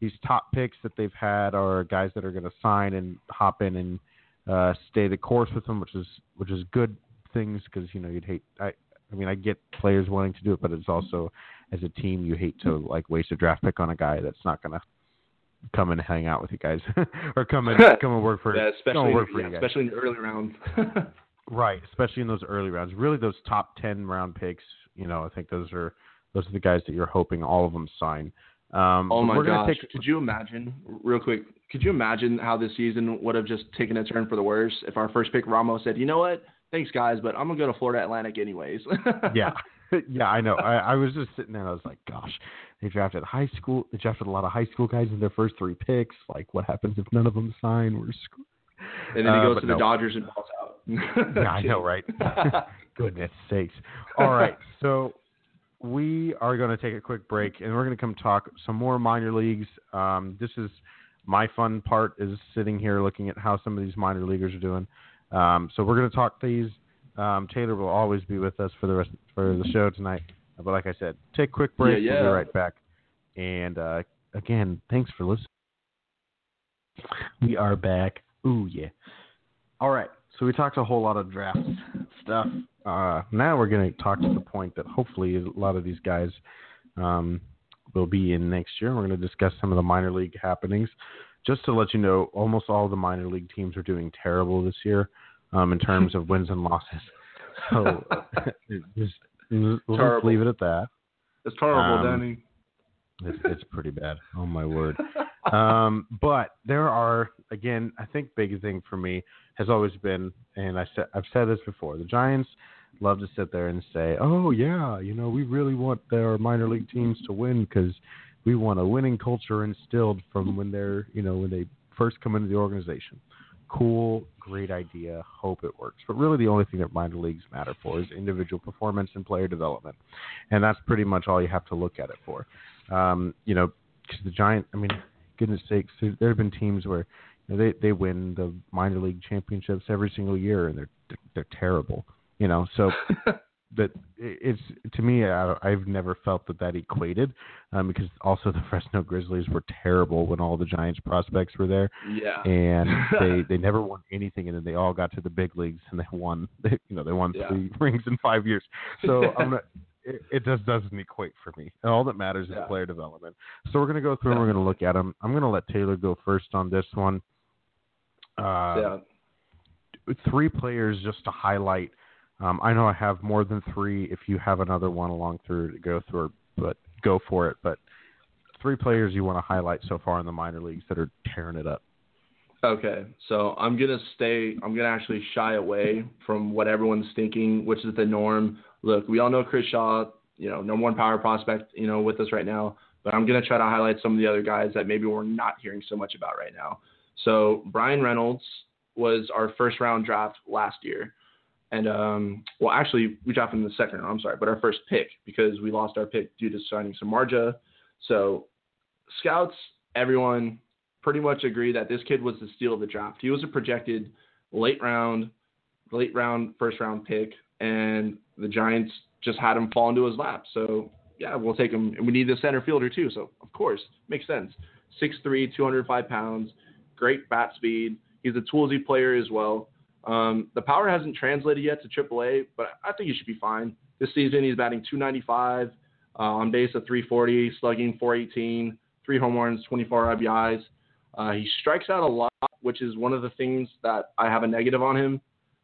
these top picks that they've had are guys that are going to sign and hop in and uh, stay the course with them, which is which is good things because you know you'd hate. I I mean, I get players wanting to do it, but it's also as a team you hate to like waste a draft pick on a guy that's not gonna come and hang out with you guys or come and come and work for yeah, especially work for yeah, especially in the early rounds. right, especially in those early rounds. Really, those top ten round picks. You know, I think those are those are the guys that you're hoping all of them sign. Um, oh my gosh! Take... Could you imagine, real quick? Could you imagine how this season would have just taken a turn for the worse if our first pick Ramos said, "You know what? Thanks guys, but I'm gonna go to Florida Atlantic anyways. yeah, yeah, I know. I, I was just sitting there. And I was like, gosh, they drafted high school. They drafted a lot of high school guys in their first three picks. Like, what happens if none of them sign? We're screwed. And then he uh, goes to no. the Dodgers and balls out. yeah, I know, right? Goodness sakes. All right, so we are going to take a quick break, and we're going to come talk some more minor leagues. Um, this is my fun part is sitting here looking at how some of these minor leaguers are doing. Um, so we're going to talk these. Um, Taylor will always be with us for the rest for the show tonight. But like I said, take a quick break. Yeah, yeah. We'll be right back. And uh, again, thanks for listening. We are back. Ooh yeah. All right. So we talked a whole lot of draft stuff. Uh, now we're going to talk to the point that hopefully a lot of these guys um, will be in next year. We're going to discuss some of the minor league happenings just to let you know, almost all the minor league teams are doing terrible this year um, in terms of wins and losses. So just, we'll just leave it at that. It's terrible, um, Danny. It's, it's pretty bad. Oh my word. Um, but there are again, I think big thing for me has always been, and I said I've said this before. The Giants love to sit there and say, "Oh yeah, you know, we really want their minor league teams to win because we want a winning culture instilled from when they're, you know, when they first come into the organization." Cool, great idea. Hope it works. But really, the only thing that minor leagues matter for is individual performance and player development, and that's pretty much all you have to look at it for. Um, you know, because the Giant, I mean, goodness sakes, there have been teams where you know, they they win the minor league championships every single year, and they're they're terrible. You know, so that it's to me, I, I've never felt that that equated, um, because also the Fresno Grizzlies were terrible when all the Giants prospects were there. Yeah. And they they never won anything, and then they all got to the big leagues and they won. They, you know, they won Yeah. three rings in five years. So I'm. It, it just doesn't equate for me. And all that matters Yeah. is player development. So we're gonna go through and we're gonna look at them. I'm gonna let Taylor go first on this one. Uh, yeah. three players just to highlight. Um, I know I have more than three. If you have another one along through to go through, but go for it. But three players you want to highlight so far in the minor leagues that are tearing it up. Okay, so I'm gonna stay. I'm gonna actually shy away from what everyone's thinking, which is the norm. Look, we all know Chris Shaw, you know, number one power prospect, you know, with us right now. But I'm gonna try to highlight some of the other guys that maybe we're not hearing so much about right now. So Bryan Reynolds was our first round draft last year, and um, well, actually we dropped him in the second round. I'm sorry, but our first pick because we lost our pick due to signing Samardzija. So scouts, everyone pretty much agree that this kid was the steal of the draft. He was a projected late round, late round, first round pick, and the Giants just had him fall into his lap. So yeah, we'll take him. And we need the center fielder too. So of course, makes sense. 6'3", 205 pounds, great bat speed. He's a toolsy player as well. Um, the power hasn't translated yet to AAA, but I think he should be fine. This season, he's batting 295, uh, on base of 340, slugging 418, three home runs, 24 RBIs. Uh, he strikes out a lot, which is one of the things that I have a negative on him.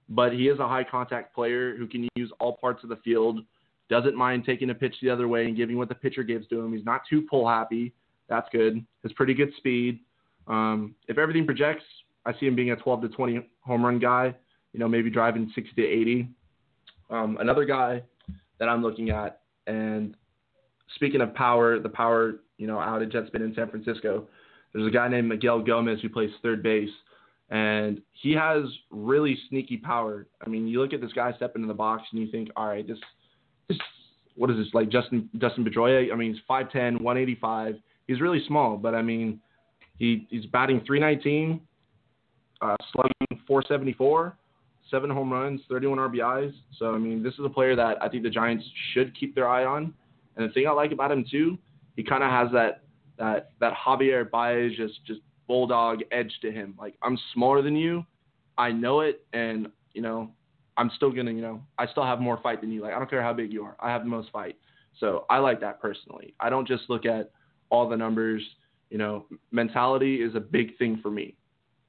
But he is a high contact player who can use all parts of the field. Doesn't mind taking a pitch the other way and giving what the pitcher gives to him. He's not too pull happy. That's good. Has pretty good speed. Um, if everything projects, I see him being a 12 to 20 home run guy. You know, maybe driving 60 to 80. Um, another guy that I'm looking at, and speaking of power, the power you know outage that's been in San Francisco. There's a guy named Miguel Gomez who plays third base, and he has really sneaky power. I mean, you look at this guy stepping in the box and you think, all right, this, this what is this like Justin Dustin Pedroia? I mean, he's 5'10", 185. He's really small, but I mean, he he's batting 319, uh, slugging 474, seven home runs, 31 RBIs. So I mean, this is a player that I think the Giants should keep their eye on. And the thing I like about him too, he kind of has that that that Javier Baez just just bulldog edge to him. Like I'm smaller than you, I know it, and you know I'm still gonna you know I still have more fight than you. Like I don't care how big you are, I have the most fight. So I like that personally. I don't just look at all the numbers. You know, mentality is a big thing for me.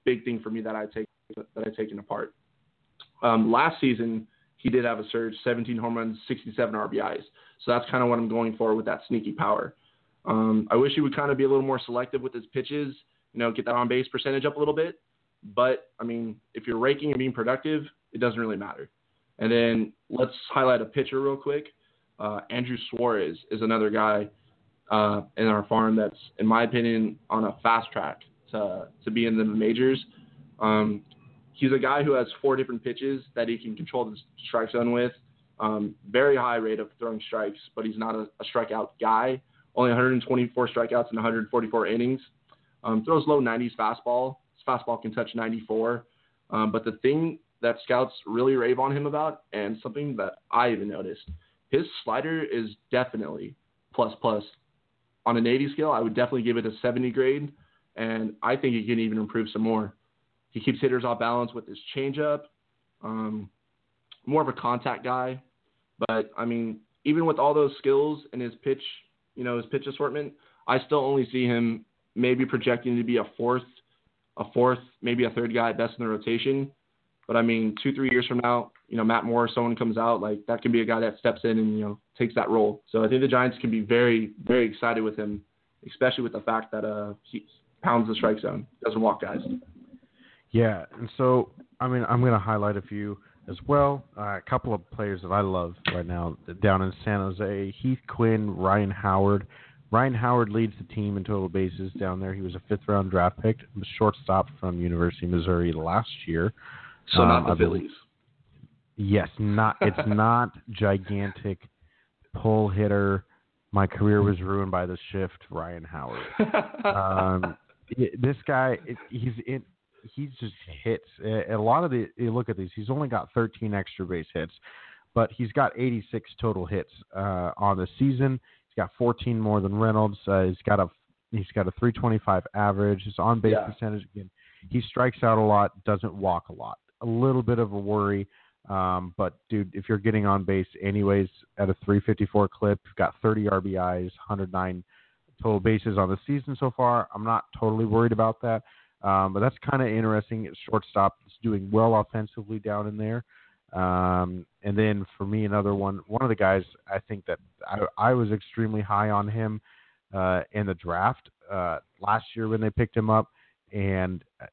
Big thing for me that I take that I taken apart. Um, last season he did have a surge, 17 home runs, 67 RBIs. So that's kind of what I'm going for with that sneaky power. Um, I wish he would kind of be a little more selective with his pitches, you know, get that on base percentage up a little bit. But I mean, if you're raking and being productive, it doesn't really matter. And then let's highlight a pitcher real quick. Uh, Andrew Suarez is another guy uh, in our farm that's, in my opinion, on a fast track to to be in the majors. Um, he's a guy who has four different pitches that he can control the strike zone with. Um, very high rate of throwing strikes, but he's not a, a strikeout guy. Only 124 strikeouts in 144 innings. Um, throws low 90s fastball. His fastball can touch 94. Um, but the thing that scouts really rave on him about, and something that I even noticed, his slider is definitely plus plus. On an 80 scale, I would definitely give it a 70 grade, and I think he can even improve some more. He keeps hitters off balance with his changeup. Um, more of a contact guy, but I mean, even with all those skills and his pitch, you know, his pitch assortment, I still only see him maybe projecting to be a fourth, a fourth, maybe a third guy at best in the rotation. But I mean, two, three years from now, you know, Matt Moore, someone comes out, like that can be a guy that steps in and, you know, takes that role. So I think the Giants can be very, very excited with him especially with the fact that uh, he pounds the strike zone, doesn't walk guys. Yeah, and so I mean, I'm going to highlight a few as well. Uh, a couple of players that I love right now down in San Jose: Heath Quinn, Ryan Howard. Ryan Howard leads the team in total bases down there. He was a fifth round draft pick, shortstop from University of Missouri last year. So um, not the Phillies. Yes, not it's not gigantic pull hitter. My career was ruined by the shift. Ryan Howard. um, this guy, he's in. He just hits a lot of the. You look at these. He's only got 13 extra base hits, but he's got 86 total hits uh, on the season. He's got 14 more than Reynolds. Uh, he's got a he's got a 325 average. His on base yeah. percentage again. He strikes out a lot, doesn't walk a lot. A little bit of a worry. Um, but dude, if you're getting on base anyways at a 354 clip, you've got 30 RBIs, 109 total bases on the season so far. I'm not totally worried about that. Um, but that's kind of interesting. Shortstop is doing well offensively down in there. Um, and then for me, another one, one of the guys I think that I, I was extremely high on him uh, in the draft uh, last year when they picked him up, and uh,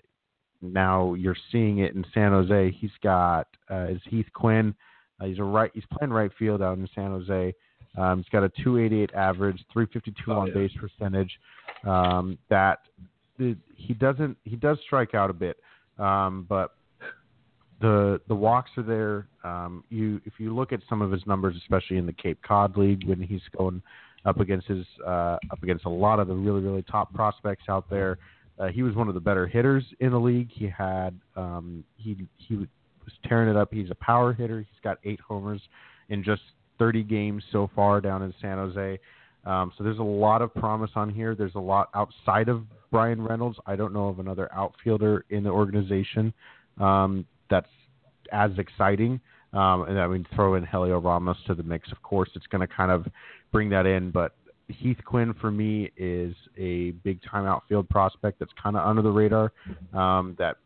now you're seeing it in San Jose. He's got uh, is Heath Quinn. Uh, he's a right. He's playing right field out in San Jose. Um, he's got a 288 average, 352 oh, on yeah. base percentage. Um, that he doesn't he does strike out a bit, um, but the the walks are there. Um, you if you look at some of his numbers, especially in the Cape Cod League when he's going up against his uh, up against a lot of the really really top prospects out there. Uh, he was one of the better hitters in the league. He had um, he he was tearing it up. He's a power hitter. He's got eight homers in just 30 games so far down in San Jose. Um, so there's a lot of promise on here. There's a lot outside of Bryan Reynolds. I don't know of another outfielder in the organization um, that's as exciting. Um, and I mean, throw in Heliot Ramos to the mix. Of course, it's going to kind of bring that in. But Heath Quinn for me is a big time outfield prospect that's kind of under the radar um, that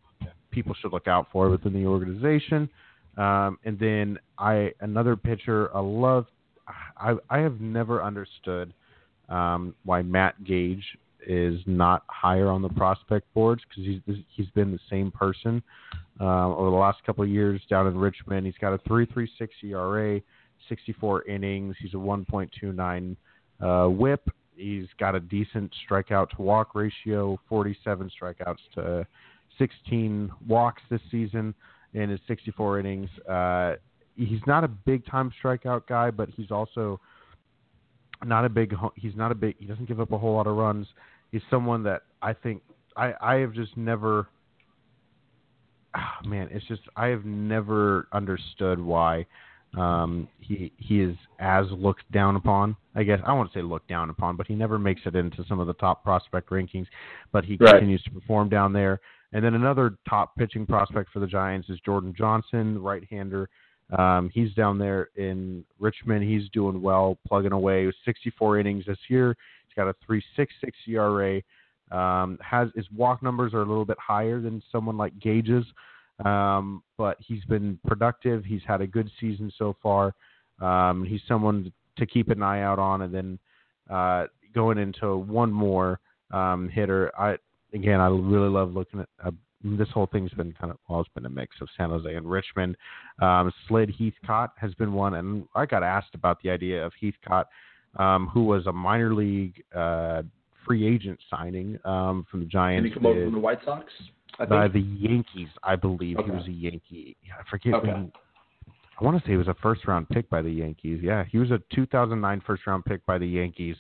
people should look out for within the organization. Um, and then I another pitcher I love. I I have never understood um, why Matt Gage is not higher on the prospect boards because he's he's been the same person uh, over the last couple of years down in Richmond. He's got a 3.36 ERA, 64 innings. He's a 1.29 uh, WHIP. He's got a decent strikeout to walk ratio, 47 strikeouts to 16 walks this season in his 64 innings. Uh, he's not a big time strikeout guy, but he's also not a big. He's not a big. He doesn't give up a whole lot of runs. He's someone that I think I I have just never. Oh, man, it's just I have never understood why um, he he is as looked down upon. I guess I won't say looked down upon, but he never makes it into some of the top prospect rankings. But he right. continues to perform down there. And then another top pitching prospect for the Giants is Jordan Johnson, right-hander. Um, he's down there in Richmond. He's doing well, plugging away. 64 innings this year. He's got a 3.66 ERA. Um, has his walk numbers are a little bit higher than someone like Gage's, um, but he's been productive. He's had a good season so far. Um, he's someone to keep an eye out on. And then uh, going into one more um, hitter, I again, I really love looking at uh, this whole thing's been kind of well, it's been a mix of San Jose and Richmond. Um, Slade Heathcott has been one, and I got asked about the idea of Heathcott, um, who was a minor league uh, free agent signing um, from the Giants. Did he come over from the White Sox? I think? By the Yankees, I believe okay. he was a Yankee. I forget. Okay. When, I want to say he was a first round pick by the Yankees. Yeah, he was a 2009 first round pick by the Yankees.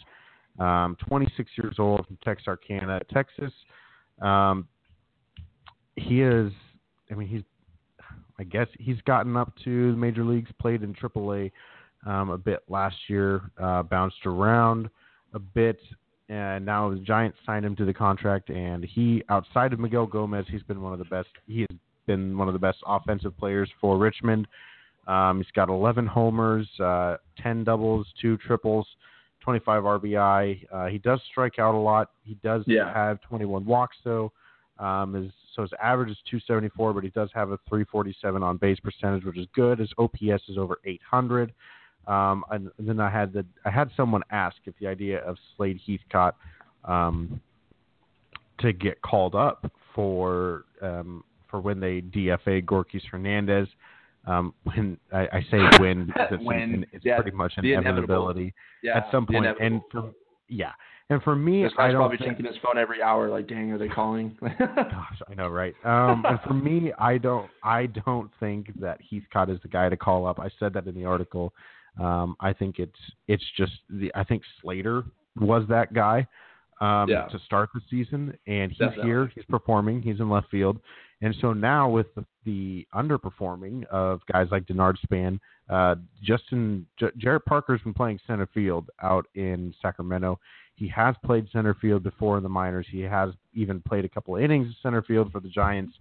Um, 26 years old from Texarkana, Texas. Um, he is. I mean, he's. I guess he's gotten up to the major leagues, played in AAA um, a bit last year, uh, bounced around a bit, and now the Giants signed him to the contract. And he, outside of Miguel Gomez, he's been one of the best. He has been one of the best offensive players for Richmond. Um, he's got 11 homers, uh, 10 doubles, two triples, 25 RBI. Uh, he does strike out a lot. He does yeah. have 21 walks though. Um, his, so his average is 274, but he does have a 347 on base percentage, which is good. His OPS is over 800. Um, and, and then I had the I had someone ask if the idea of Slade Heathcott um, to get called up for um, for when they DFA Gorkys Hernandez. Um, when I, I say when because it's, when, it's yeah, pretty much an inevitability Yeah, at some point. And for yeah, and for me, this I guy's don't probably think checking his phone every hour. Like, dang, are they calling? Gosh, I know, right? Um, and for me, I don't, I don't think that Heathcott is the guy to call up. I said that in the article. Um, I think it's, it's just the. I think Slater was that guy um, Yeah. to start the season, and he's Definitely. here. He's performing. He's in left field, and so now with the, the underperforming of guys like Denard Span, uh, Justin J- Jarrett Parker's been playing center field out in Sacramento. He has played center field before in the minors. He has even played a couple of innings of center field for the Giants.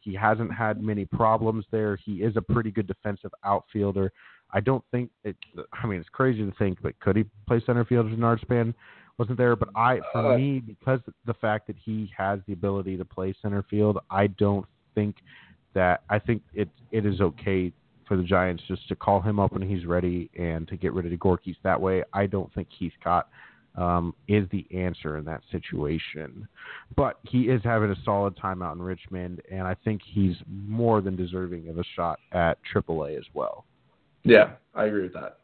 He hasn't had many problems there. He is a pretty good defensive outfielder. I don't think it. I mean, it's crazy to think, but could he play center field with Denard Span wasn't there? But I, for Uh, me, because the fact that he has the ability to play center field, I don't think that. I think it it is okay for the Giants just to call him up when he's ready and to get rid of the Gorkys that way. I don't think Heathcott um, is the answer in that situation. But he is having a solid time out in Richmond, and I think he's more than deserving of a shot at AAA as well. yeah, I agree with that.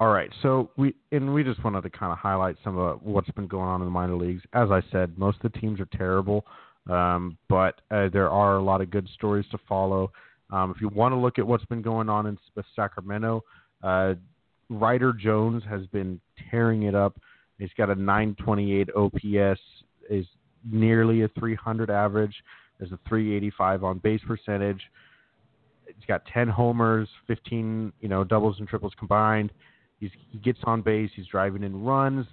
All right, so we and we just wanted to kind of highlight some of what's been going on in the minor leagues. As I said, most of the teams are terrible, um, but uh, there are a lot of good stories to follow. Um, if you want to look at what's been going on in Sacramento, uh, Ryder Jones has been tearing it up. He's got a 928 OPS, is nearly a 300 average. There's a 385 on base percentage. He's got 10 homers, 15 you know doubles and triples combined. He's, he gets on base. He's driving in runs.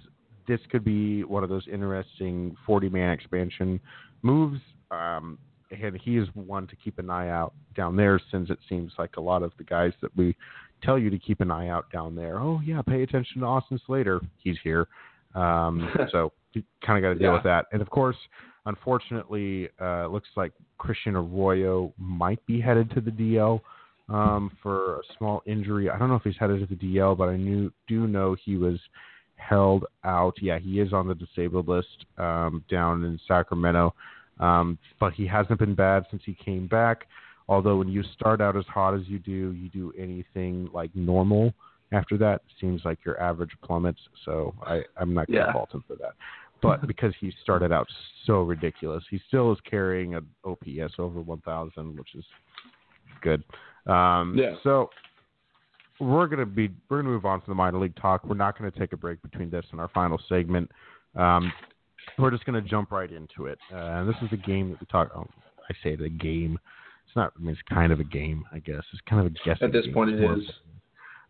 This could be one of those interesting 40-man expansion moves. Um, and he is one to keep an eye out down there, since it seems like a lot of the guys that we tell you to keep an eye out down there. Oh yeah, pay attention to Austin Slater. He's here. Um, so you kind of got to deal Yeah. with that. And of course, unfortunately, uh, looks like Christian Arroyo might be headed to the DL um, for a small injury. I don't know if he's headed to the DL, but I knew do know he was held out. Yeah, he is on the disabled list um, down in Sacramento, um, but he hasn't been bad since he came back. Although when you start out as hot as you do, you do anything like normal. After that, seems like your average plummets. So I, I'm not going to Yeah. fault him for that. But because he started out so ridiculous, he still is carrying an OPS over 1,000, which is good. Um, Yeah. So we're gonna be we're gonna move on to the minor league talk. We're not gonna take a break between this and our final segment. Um, we're just gonna jump right into it. Uh, and this is the game that we talk. Oh, I say the game. It's not. I mean, it's kind of a game. I guess it's kind of a guess. At this game. point, it is.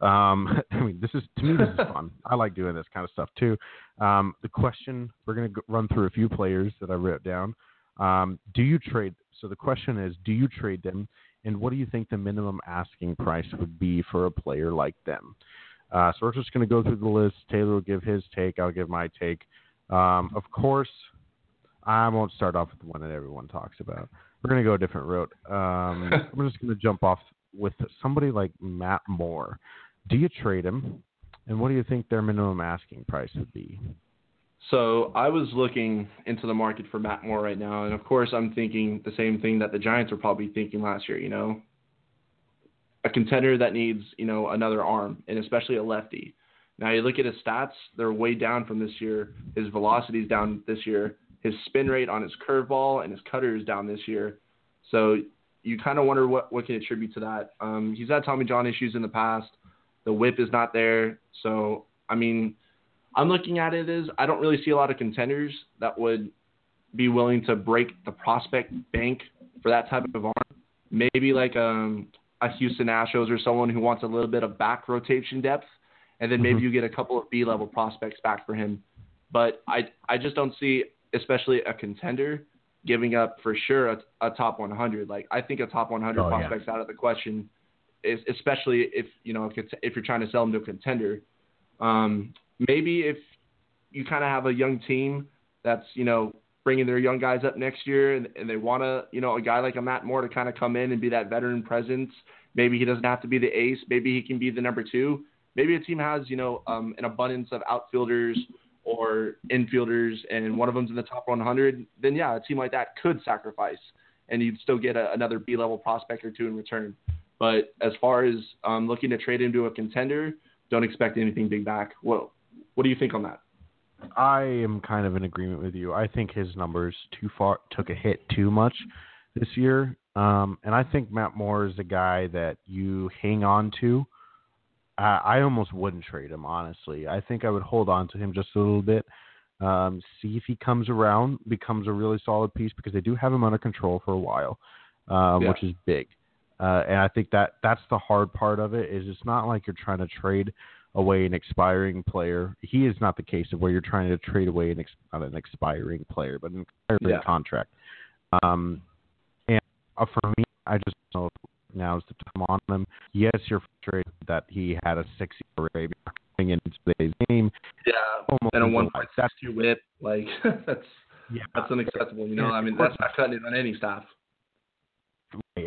um, I mean, this is to me this is fun. I like doing this kind of stuff too. Um, the question we're going to run through a few players that I wrote down. Um, do you trade? So the question is, do you trade them, and what do you think the minimum asking price would be for a player like them? Uh, so we're just going to go through the list. Taylor will give his take. I'll give my take. Um, of course, I won't start off with the one that everyone talks about. We're going to go a different route. Um, I'm just going to jump off with somebody like Matt Moore. Do you trade him? And what do you think their minimum asking price would be? So I was looking into the market for Matt Moore right now, and of course I'm thinking the same thing that the Giants were probably thinking last year. You know, a contender that needs you know another arm, and especially a lefty. Now you look at his stats; they're way down from this year. His velocity is down this year. His spin rate on his curveball and his cutter is down this year. So you kind of wonder what what can attribute to that. Um, he's had Tommy John issues in the past. The whip is not there. So I mean, I'm looking at it as I don't really see a lot of contenders that would be willing to break the prospect bank for that type of arm. Maybe like um, a Houston Astros or someone who wants a little bit of back rotation depth, and then maybe Mhm. you get a couple of B level prospects back for him. But I I just don't see, especially a contender, giving up for sure a, a top 100. Like I think a top 100 Oh, yeah. prospects out of the question, is especially if you know if, it's, if you're trying to sell them to a contender. Um, maybe if you kind of have a young team that's you know bringing their young guys up next year and, and they want to you know a guy like a Matt Moore to kind of come in and be that veteran presence. Maybe he doesn't have to be the ace. Maybe he can be the number two. Maybe a team has you know um, an abundance of outfielders or infielders, and one of them's in the top 100, then yeah, a team like that could sacrifice, and you'd still get a, another B level prospect or two in return. But as far as um, looking to trade into a contender, don't expect anything big back. What what do you think on that? I am kind of in agreement with you. I think his numbers too far took a hit too much this year, um, and I think Matt Moore is a guy that you hang on to. Uh, I almost wouldn't trade him, honestly. I think I would hold on to him just a little bit, um, see if he comes around, becomes a really solid piece because they do have him under control for a while, uh, yeah. which is big. Uh, and I think that that's the hard part of it is it's not like you're trying to trade away an expiring player. He is not the case of where you're trying to trade away an ex, not an expiring player, but an expiring yeah. contract. Um, and uh, for me, I just know now is the time on him. Yes, you're frustrated that he had a six year rating coming into today's game. Yeah, Almost and a one point six two whip, like that's yeah, that's unacceptable. You know, I mean, that's not cutting it on any staff.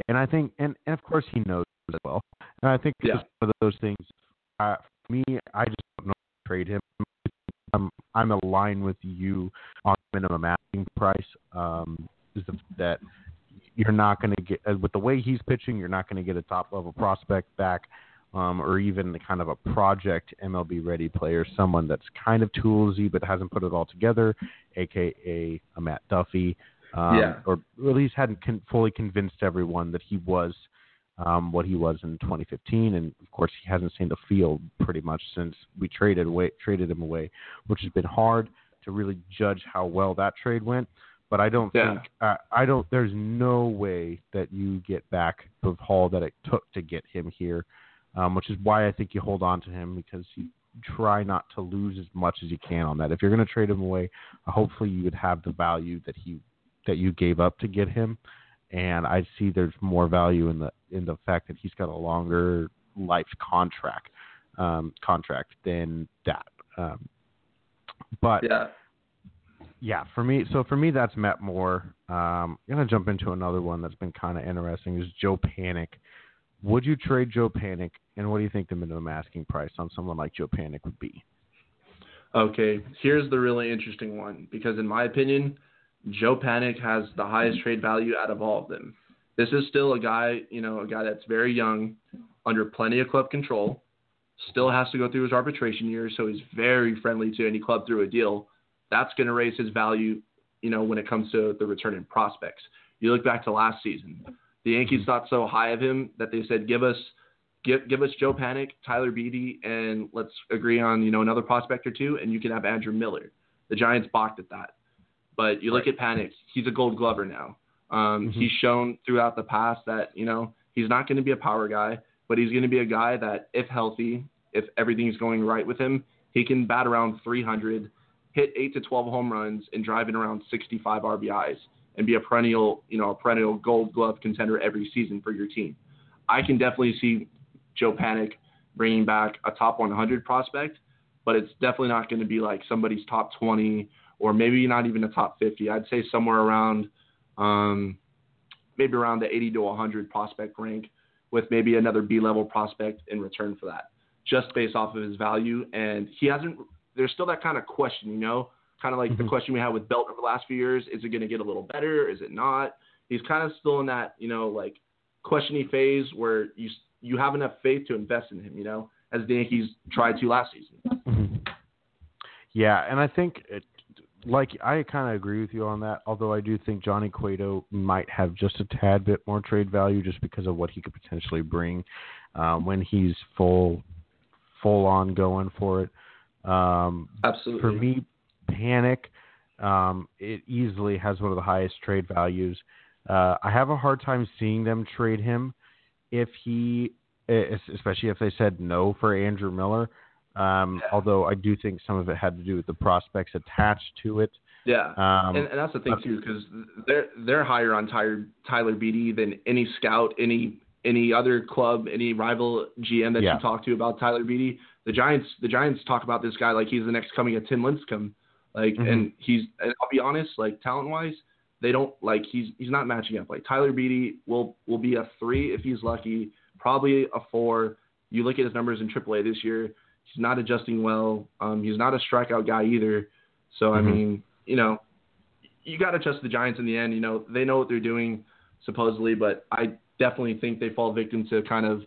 And I think, and, and of course, he knows as well. And I think it's yeah. one of those things. Uh, me, I just don't know trade him. I'm I'm aligned with you on minimum asking price. Um, is the, that you're not going to get uh, with the way he's pitching, you're not going to get a top level prospect back, um, or even kind of a project MLB ready player, someone that's kind of toolsy but hasn't put it all together, aka a Matt Duffy um, yeah. or at least hadn't con- fully convinced everyone that he was um, what he was in 2015. And of course, he hasn't seen the field pretty much since we traded away, traded him away, which has been hard to really judge how well that trade went. But I don't yeah. think uh, I don't. There's no way that you get back the haul that it took to get him here, um, which is why I think you hold on to him because you try not to lose as much as you can on that. If you're going to trade him away, hopefully you would have the value that he that you gave up to get him, and I see there's more value in the in the fact that he's got a longer life contract um, contract than that. Um, but yeah. Yeah, for me, so for me, that's Matt Moore. Um, I'm gonna jump into another one that's been kind of interesting. Is Joe Panik? Would you trade Joe Panik? and what do you think the minimum asking price on someone like Joe Panik would be? Okay, here's the really interesting one because in my opinion, Joe Panik has the highest mm-hmm. trade value out of all of them. This is still a guy, you know, a guy that's very young, under plenty of club control, still has to go through his arbitration year, so he's very friendly to any club through a deal. That's going to raise his value, you know, when it comes to the return in prospects. You look back to last season, the Yankees mm-hmm. thought so high of him that they said, "Give us, give, give us Joe Panik, Tyler Beede, and let's agree on, you know, another prospect or two, and you can have Andrew Miller." The Giants balked at that. But you look right. at Panik, he's a Gold Glover now. Um, mm-hmm. He's shown throughout the past that you know he's not going to be a power guy, but he's going to be a guy that, if healthy, if everything's going right with him, he can bat around 300, hit eight to 12 home runs, and drive in around 65 RBIs, and be a perennial, you know, a perennial Gold Glove contender every season for your team. I can definitely see Joe Panik bringing back a top 100 prospect, but it's definitely not going to be like somebody's top 20 or maybe not even a top 50. I'd say somewhere around um, maybe around the 80 to 100 prospect rank with maybe another B level prospect in return for that, just based off of his value. And he hasn't. There's still that kind of question, you know, kind of like mm-hmm. the question we had with Belt over the last few years: Is it going to get a little better? Is it not? He's kind of still in that, you know, like questiony phase where you you have enough faith to invest in him, you know, as the Yankees tried to last season. Mm-hmm. Yeah, and I think it, like I kind of agree with you on that. Although I do think Johnny Cueto might have just a tad bit more trade value, just because of what he could potentially bring um, when he's full, full on going for it. Um, Absolutely. For me, Panik, um, it easily has one of the highest trade values. Uh, I have a hard time seeing them trade him if he, especially if they said no for Andrew Miller. Um, yeah. Although I do think some of it had to do with the prospects attached to it. Yeah, um, and, and, that's the thing too, because they're they're higher on Tyler Tyler Beede than any scout, any any other club, any rival GM that yeah. you talk to about Tyler Beede. The Giants the Giants talk about this guy like he's the next coming of Tim Lincecum, like, mm-hmm. and he's and I'll be honest, like talent wise, they don't like he's he's not matching up. Like Tyler Beede will will be a three if he's lucky, probably a four. You look at his numbers in AAA this year He's not adjusting well. Um, he's not a strikeout guy either. So Mhm. I mean, you know, you got to trust the Giants in the end. You know, they know what they're doing supposedly, but I definitely think they fall victim to kind of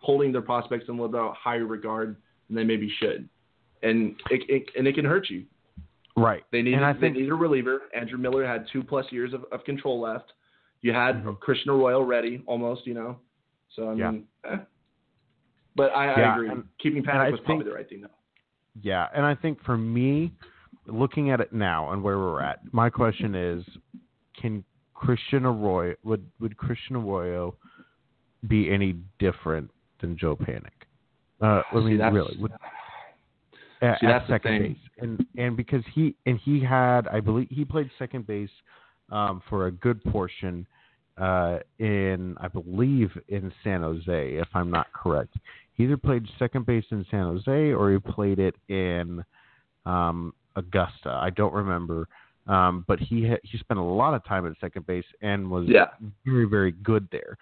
holding their prospects in a little bit higher regard than they maybe should, and it, it and it can hurt you. Right. They need and I think they need a reliever. Andrew Miller had two plus years of, of control left. You had Mhm. Christian Arroyo ready almost, you know. So I Yeah. mean, eh. But I, Yeah, I agree. Keeping Panik was probably the right thing though. Yeah, and I think for me, looking at it now and where we're at, my question is, can Christian Arroyo would would Christian Arroyo be any different than Joe Panik? Uh, I mean, really, would, at, See, at the second thing. base, and and because he and he had, I believe, he played second base um, for a good portion uh, in, I believe, in San Jose, if I'm not correct. He either played second base in San Jose or he played it in um, Augusta. I don't remember. Um, but he ha- he spent a lot of time at second base and was Yeah. very very good there.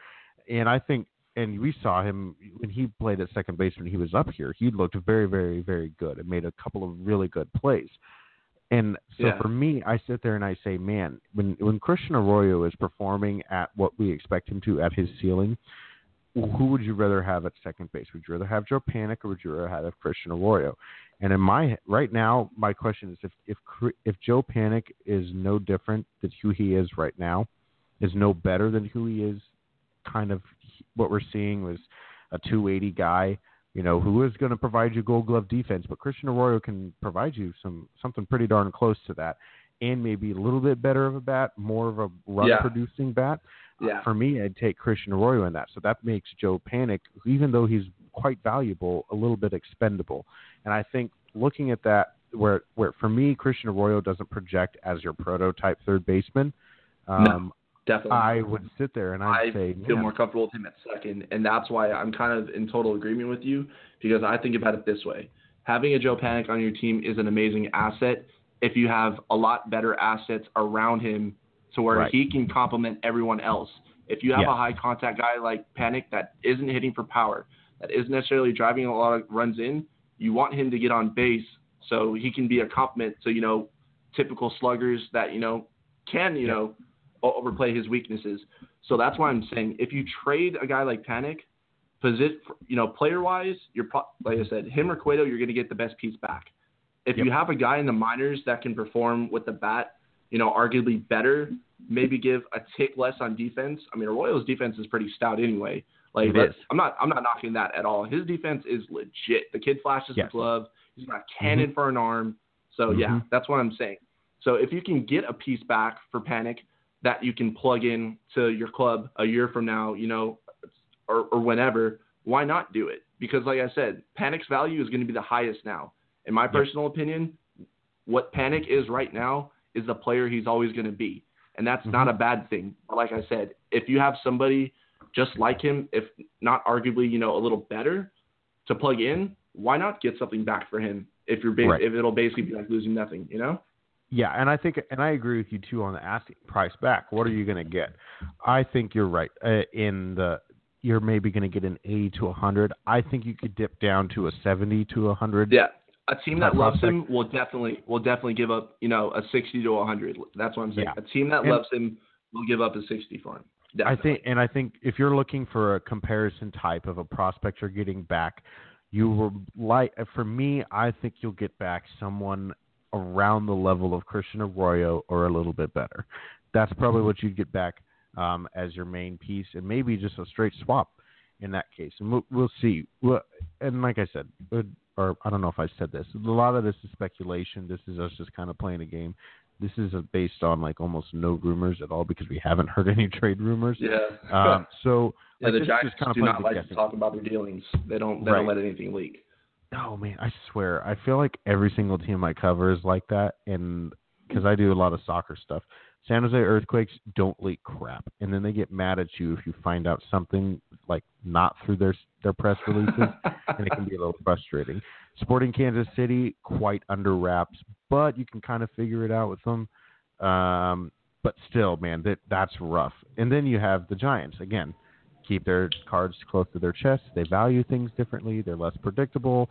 And I think and we saw him when he played at second base when he was up here. He looked very very very good and made a couple of really good plays. And so Yeah. for me, I sit there and I say, man, when when Christian Arroyo is performing at what we expect him to at his ceiling, who would you rather have at second base? Would you rather have Joe Panik or would you rather have Christian Arroyo? And in my right now, my question is if if if Joe Panik is no different than who he is right now, is no better than who he is, kind of what we're seeing was a 280 guy, you know, who is going to provide you Gold Glove defense, but Christian Arroyo can provide you some something pretty darn close to that, and maybe a little bit better of a bat, more of a run Yeah. producing bat. Uh, Yeah. for me, I'd take Christian Arroyo in that. So that makes Joe Panik, even though he's quite valuable, a little bit expendable. And I think looking at that, where where for me, Christian Arroyo doesn't project as your prototype third baseman. Um, No. Definitely. I would sit there and I'd I say, feel more comfortable with him at second, and that's why I'm kind of in total agreement with you because I think about it this way: having a Joe Panik on your team is an amazing asset if you have a lot better assets around him to where Right. he can complement everyone else. If you have Yes. a high contact guy like Panik that isn't hitting for power, that isn't necessarily driving a lot of runs in, you want him to get on base so he can be a complement to you know typical sluggers that you know can you Yeah. know overplay his weaknesses. So that's why I'm saying if you trade a guy like Panik, posit, you know, player wise, you're pro- like I said, him or Cueto, you're going to get the best piece back. If Yep. you have a guy in the minors that can perform with the bat, you know, arguably better, maybe give a tick less on defense. I mean, Arroyo's defense is pretty stout anyway. Like. I'm not I'm not knocking that at all. His defense is legit. The kid flashes Yes. the glove. He's got a cannon for an arm. So yeah, Mhm. that's what I'm saying. So if you can get a piece back for Panik that you can plug in to your club a year from now, you know, or, or whenever, why not do it? Because like I said, Panik's value is going to be the highest now. In my personal opinion, what Panik is right now is the player he's always going to be. And that's not a bad thing. But like I said, if you have somebody just like him, if not arguably, you know, a little better to plug in, why not get something back for him if you're ba- Right. if it'll basically be like losing nothing, you know? Yeah, and I think, and I agree with you too on the asking price back. What are you going to get? I think you're right. Uh, in the, you're maybe going to get an 80 to 100. I think you could dip down to a 70 to 100. Yeah. A team that loves him will definitely will definitely give up, you know, a sixty to a hundred. That's what I'm saying. Yeah. A team that And- loves him will give up a sixty for him. I think, and I think if you're looking for a comparison type of a prospect you're getting back, you will like. For me, I think you'll get back someone around the level of Christian Arroyo or a little bit better. That's probably what you'd get back um, as your main piece, and maybe just a straight swap in that case. And we'll, we'll see. Well, and like I said, or I don't know if I said this. A lot of this is speculation. This is us just kind of playing a game. This is based on like almost no rumors at all because we haven't heard any trade rumors. yeah. Um, so yeah, like, the Giants just kind of do not like to talk about their dealings. They don't they Right. don't let anything leak. No, man, I swear, I feel like every single team I cover is like that, and because I do a lot of soccer stuff. San Jose Earthquakes don't leak crap, and then they get mad at you if you find out something like not through their their press releases, and it can be a little frustrating. Sporting Kansas City quite under wraps, but you can kind of figure it out with them. Um, but still, man, that that's rough. And then you have the Giants again. keep their cards close to their chest. They value things differently. They're less predictable.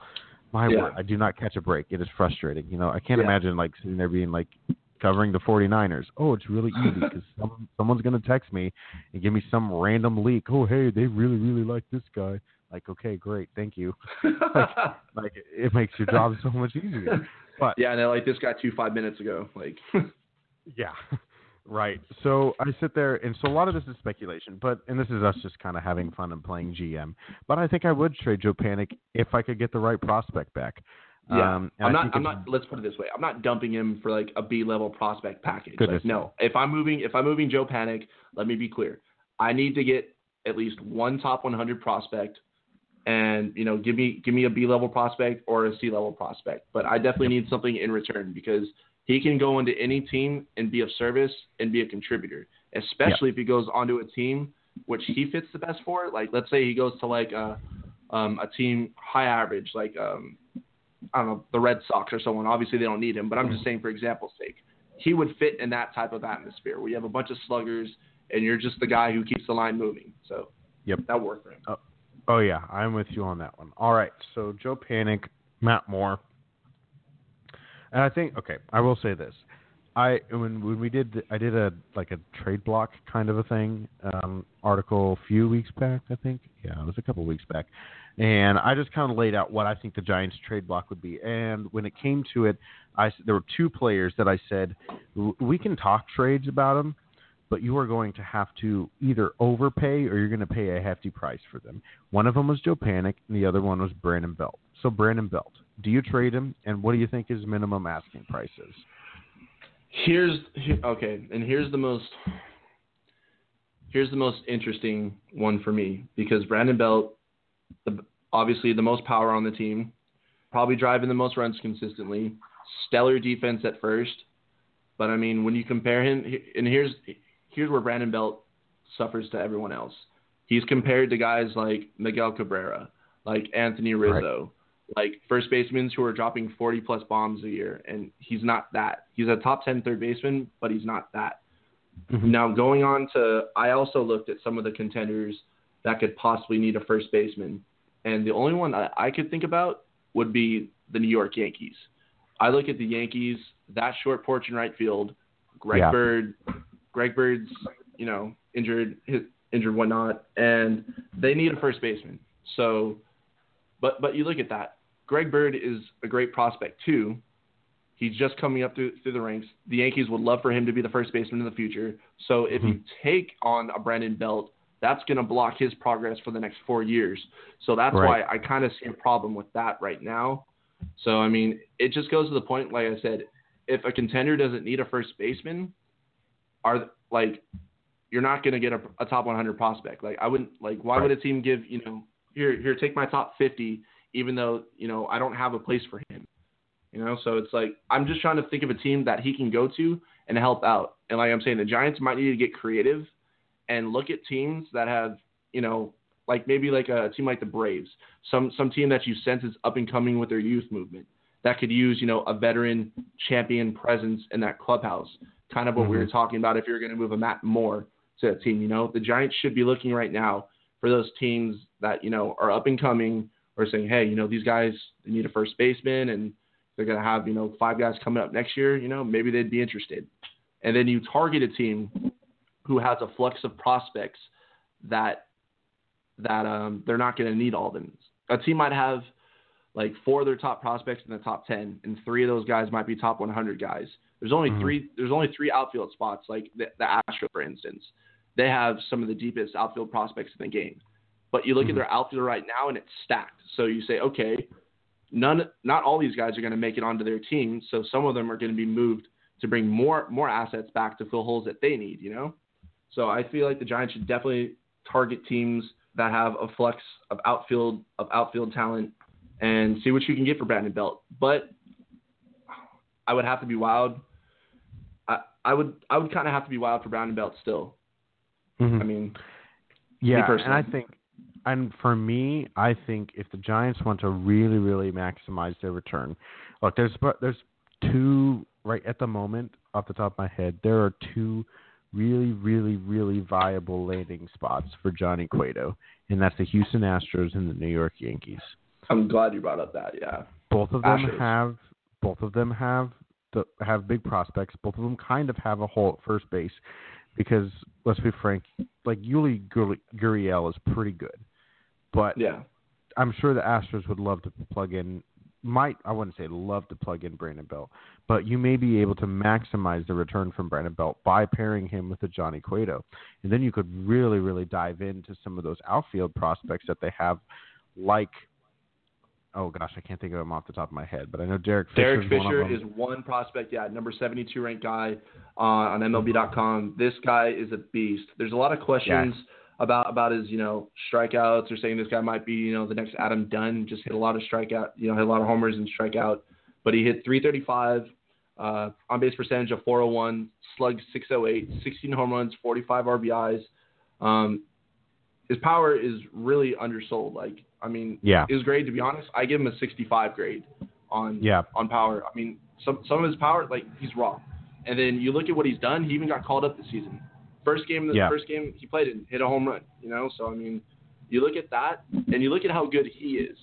My Yeah. word, I do not catch a break. It is frustrating. You know, I can't Yeah. imagine like sitting there being like covering the 49ers. Oh, it's really easy because some, someone's going to text me and give me some random leak. Oh, hey, they really, really like this guy. Like, okay, great, thank you. Like, it makes your job so much easier. But yeah, and they're like this guy two five minutes ago. Like, Yeah. Right. So I sit there, and so a lot of this is speculation, but and this is us just kind of having fun and playing GM. But I think I would trade Joe Panik if I could get the right prospect back. yeah, Um, I'm not. I'm not. Let's put it this way: I'm not dumping him for like a B level prospect package. Goodness. Like, no, if I'm moving, if I'm moving Joe Panik, let me be clear: I need to get at least one top 100 prospect, and you know, give me give me a B level prospect or a C level prospect. But I definitely need something in return because he can go into any team and be of service and be a contributor, especially if he goes onto a team which he fits the best for. Like, let's say he goes to like a um, a team high average, like um, I don't know, the Red Sox or someone. Obviously, they don't need him, but I'm just saying for example's sake, he would fit in that type of atmosphere where you have a bunch of sluggers and you're just the guy who keeps the line moving. So, Yep. that would work for him. Oh yeah, I'm with you on that one. All right. So Joe Panik, Matt Moore, and I think okay. I will say this. I when when we did I did a like a trade block kind of a thing um, article a few weeks back I think yeah it was a couple weeks back, and I just kind of laid out what I think the Giants trade block would be. And when it came to it, I there were two players that I said we can talk trades about them, but you are going to have to either overpay or you're going to pay a hefty price for them. One of them was Joe Panik, and the other one was Brandon Belt. So Brandon Belt, do you trade him, and what do you think his minimum asking price is? Here's okay, and here's the most here's the most interesting one for me because Brandon Belt, obviously the most power on the team, probably driving the most runs consistently, stellar defense at first, but I mean when you compare him, and here's here's where Brandon Belt suffers to everyone else. He's compared to guys like Miguel Cabrera, like Anthony Rizzo, like first basemen who are dropping 40 plus bombs a year, and he's not that. He's a top 10 third baseman, but he's not that. Mhm. Now, going on to, I also looked at some of the contenders that could possibly need a first baseman, and the only one I, I could think about would be the New York Yankees. I look at the Yankees, that short porch in right field, Greg Yeah. Bird, Greg Bird's, you know, injured, his, injured whatnot, and they need a first baseman. So, but but you look at that. Greg Bird is a great prospect too. He's just coming up through through the ranks. The Yankees would love for him to be the first baseman in the future. So if you mm-hmm. take on a Brandon Belt, that's going to block his progress for the next four years. So that's Right. why I kind of see a problem with that right now. So I mean, it just goes to the point, like I said, if a contender doesn't need a first baseman, are like you're not going to get a, a top 100 prospect. Like I wouldn't like why would a team give you know here here take my top 50 even though you know I don't have a place for him. You know, so it's like I'm just trying to think of a team that he can go to and help out. And like I'm saying, the Giants might need to get creative and look at teams that have you know like maybe like a team like the Braves, some some team that you sense is up and coming with their youth movement that could use you know a veteran champion presence in that clubhouse. Kind of what we were talking about if you're going to move a Matt Moore to that team. You know, the Giants should be looking right now for those teams that you know are up and coming or saying, hey, you know, these guys they need a first baseman and they're going to have you know five guys coming up next year. You know, maybe they'd be interested. And then you target a team who has a flux of prospects that that um, they're not going to need all of them. A team might have like four of their top prospects in the top 10 and three of those guys might be top 100 guys. There's only Mhm. three there's only three outfield spots like the, the astros for instance. They have some of the deepest outfield prospects in the game. But you look Mhm. at their outfield right now and it's stacked. So you say okay none not all these guys are going to make it onto their team so some of them are going to be moved to bring more more assets back to fill holes that they need you know? So i feel like the giants should definitely target teams that have a flux of outfield of outfield talent and see what you can get for Brandon Belt. But I would have to be wild. I, I would I would kind of have to be wild for Brandon Belt still. Mhm. I mean, Yeah, and. I think, and for me, I think if the Giants want to really, really maximize their return, look, there's there's two right at the moment off the top of my head. There are two really, really, really viable landing spots for Johnny Cueto, and that's the Houston Astros and the New York Yankees. I'm glad you brought up that. Yeah. Both of them Astros. have both of them have the, have big prospects. Both of them kind of have a hole at first base because let's be frank, like Yuli Gurriel is pretty good, but Yeah. I'm sure the Astros would love to plug in. Might I wouldn't say love to plug in Brandon Belt, but you may be able to maximize the return from Brandon Belt by pairing him with a Johnny Cueto, and then you could really, really dive into some of those outfield prospects that they have, like, oh gosh, I can't think of them off the top of my head, but I know Derek Fisher. Derek is Fisher one of them. is one prospect, yeah, number 72 ranked guy uh, on MLB.com. This guy is a beast. There's a lot of questions about about his, you know, strikeouts or saying this guy might be, you know, the next Adam Dunn. Just hit a lot of strikeout, you know, hit a lot of homers and strikeout. But he hit 335, uh, on base percentage of 401, slug 608, 16 home runs, 45 RBIs. Um, his power is really undersold. Like, I mean, Yeah. his grade, to be honest, I give him a 65 grade on Yeah. on power. I mean, some some of his power, like he's raw. And then you look at what he's done. He even got called up this season. First game, the Yeah. first game he played in, hit a home run. You know, so I mean, you look at that, and you look at how good he is.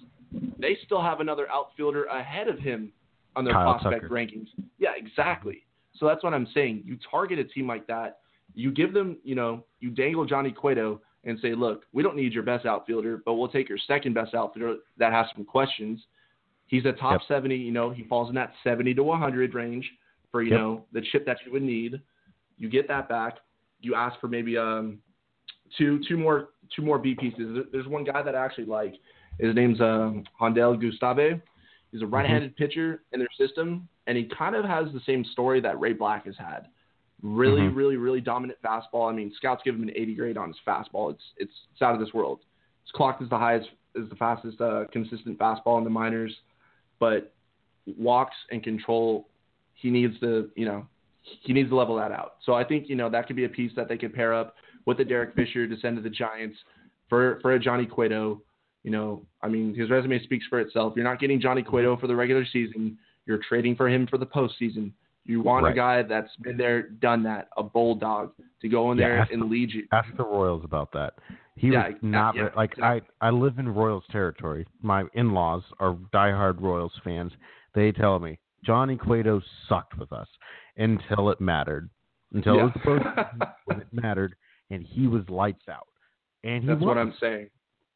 They still have another outfielder ahead of him on their Kyle prospect Tucker. rankings. Yeah, exactly. So that's what I'm saying. You target a team like that. You give them, you know, you dangle Johnny Cueto and say, look, we don't need your best outfielder, but we'll take your second best outfielder that has some questions. He's a top Yep. 70, you know, he falls in that 70 to 100 range for, you Yep. know, the chip that you would need. You get that back. You ask for maybe um two two more two more B pieces. There's one guy that I actually like. His name's um Jandel Gustave. He's a right-handed pitcher in their system, and he kind of has the same story that Ray Black has had. Really, Mhm. really, really dominant fastball. I mean, scouts give him an 80 grade on his fastball. It's it's it's out of this world. It's clocked as the highest, as the fastest uh, consistent fastball in the minors, but walks and control. He needs to, you know, he needs to level that out. So I think you know that could be a piece that they could pair up with the Derek Fisher to send to the Giants for for a Johnny Cueto. You know, I mean, his resume speaks for itself. You're not getting Johnny Cueto for the regular season. You're trading for him for the postseason. You want Right. a guy that's been there, done that, a bulldog to go in Yeah, there and lead you. Ask the Royals about that. He Yeah, was not yeah, like exactly. I. I live in Royals territory. My in-laws are diehard Royals fans. They tell me Johnny Cueto sucked with us until it mattered. Until it was Yeah. supposed to, when it mattered, and he was lights out. And he That's was. what I'm saying.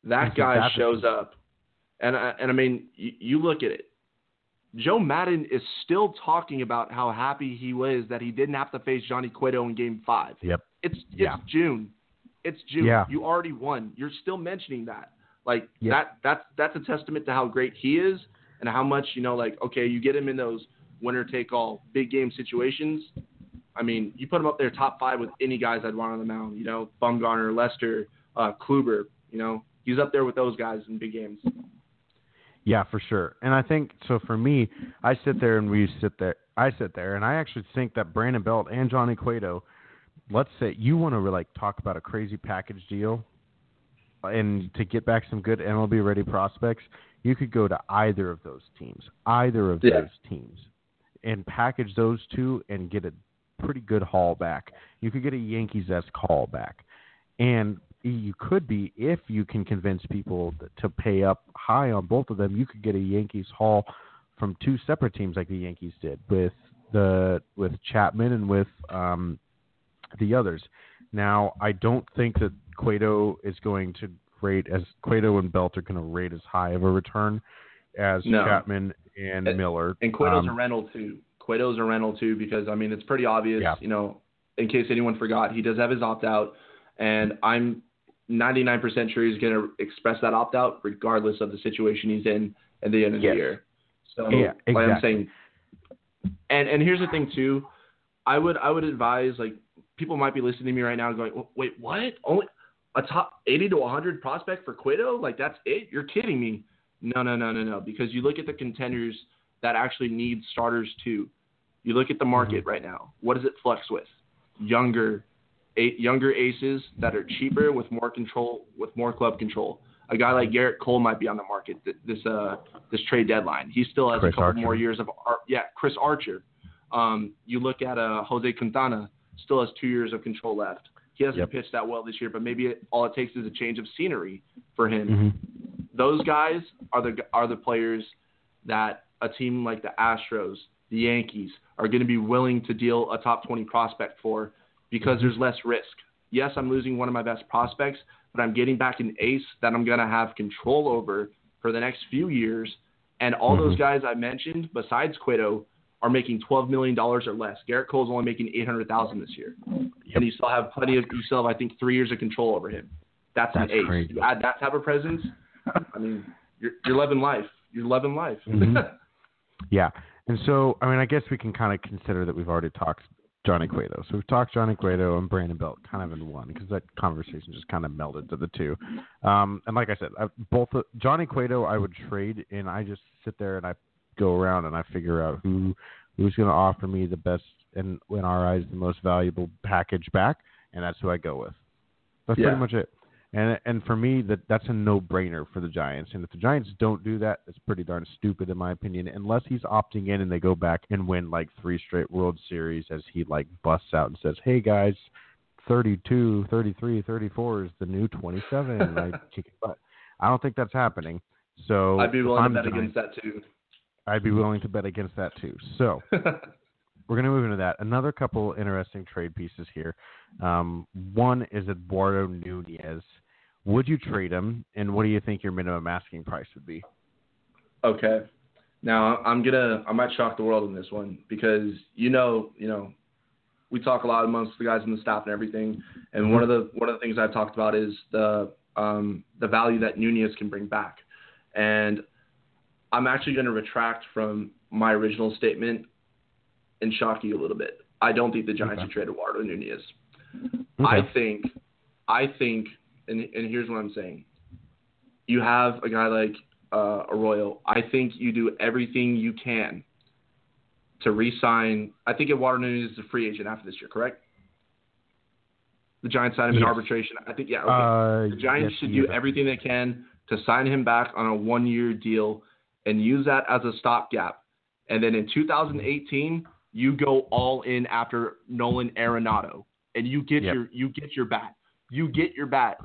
That And guy shows up, and I, and I mean, you, you look at it. Joe Maddon is still talking about how happy he was that he didn't have to face Johnny Cueto in Game Five. Yep. It's it's Yeah. June. It's June. Yeah. You already won. You're still mentioning that. Like Yep. that that's that's a testament to how great he is and how much, you know, like, okay, you get him in those winner take all big game situations. I mean, you put him up there top five with any guys I'd want on the mound, you know, Bumgarner, Lester, uh, Kluber, you know, he's up there with those guys in big games. Yeah, for sure. And I think so. For me, I sit there and we sit there. I sit there and I actually think that Brandon Belt and Johnny Cueto. Let's say you want to like talk about a crazy package deal, and to get back some good MLB ready prospects, you could go to either of those teams, either of Yeah. those teams, and package those two and get a pretty good haul back. You could get a Yankees esque haul back, and you could be if you can convince people to pay up high on both of them. You could get a Yankees haul from two separate teams like the Yankees did with the with Chapman and with um, the others. Now, I don't think that Cueto is going to rate as Cueto and Belt are going to rate as high of a return as No. Chapman and And- Miller. And Cueto's Um, a rental too. Cueto's a rental too because I mean it's pretty obvious. Yeah. You know, in case anyone forgot, he does have his opt out, and I'm 99% sure he's going to express that opt out regardless of the situation he's in at the end of Yes. the year. So Yeah, like I'm exactly. saying, and and here's the thing too, I would I would advise like people might be listening to me right now and going, wait, what? Only a top 80 to 100 prospect for Cueto? Like that's it? You're kidding me? No, no, no, no, no. Because you look at the contenders that actually need starters too. You look at the market Mm-hmm. right now. What does it flex with? Younger, eight, younger aces that are cheaper with more control, with more club control. A guy like Gerrit Cole might be on the market th- this uh this trade deadline. He still has Chris a couple Archer. more years of ar- yeah. Chris Archer. Um, you look at uh, Jose Quintana. still has two years of control left. He hasn't Yep. pitched that well this year, but maybe it, all it takes is a change of scenery for him. Mhm. Those guys are the are the players that a team like the Astros, the Yankees are going to be willing to deal a top 20 prospect for because there's less risk. Yes, I'm losing one of my best prospects, but I'm getting back an ace that I'm going to have control over for the next few years. And all those Mhm. guys I mentioned, besides Cueto, are making 12 million dollars or less. Gerrit Cole's only making 800,000 this year, Yep. and you still have plenty of you still have I think three years of control over him. That's, That's an ace. crazy. You add that type of presence. I mean, you're you're loving life. You're loving life. Mhm. Yeah. And so, I mean, I guess we can kind of consider that we've already talked Johnny Cueto. So we've talked Johnny Cueto and Brandon Belt kind of in one because that conversation just kind of melded to the two. Um, and like I said, I, both uh, Johnny Cueto I would trade, and I just sit there and I go around and I figure out who who's going to offer me the best and in our eyes the most valuable package back, and that's who I go with. That's Yeah. pretty much it. And and for me, that that's a no brainer for the Giants. And if the Giants don't do that, it's pretty darn stupid in my opinion. Unless he's opting in and they go back and win like three straight World Series, as he like busts out and says, "Hey guys, 32, 33, 34 is the new 27." like, kick it butt. I don't think that's happening. So I'd be willing to bet the against that too. I'd be willing to bet against that too. So we're going to move into that. Another couple interesting trade pieces here. Um, one is Eduardo Nunez. Would you trade him, and what do you think your minimum asking price would be? Okay. Now I'm gonna I might shock the world in this one because you know you know we talk a lot amongst the guys in the staff and everything, and one of the one of the things I've talked about is the um, the value that Nunez can bring back, and I'm actually going to retract from my original statement and shock you a little bit. I don't think the Giants Okay. should trade Eduardo Nunez. Okay. I think, I think, and, and here's what I'm saying. You have a guy like uh, Arroyo. I think you do everything you can to re-sign. I think Eduardo Nunez is a free agent after this year, correct? The Giants signed him in arbitration. I think, yeah. Okay. Uh, the Giants yes, should do everything they can to sign him back on a one-year deal and use that as a stopgap. And then in 2018, you go all in after Nolan Arenado, and you get Yep. your you get your bat. You get your bat.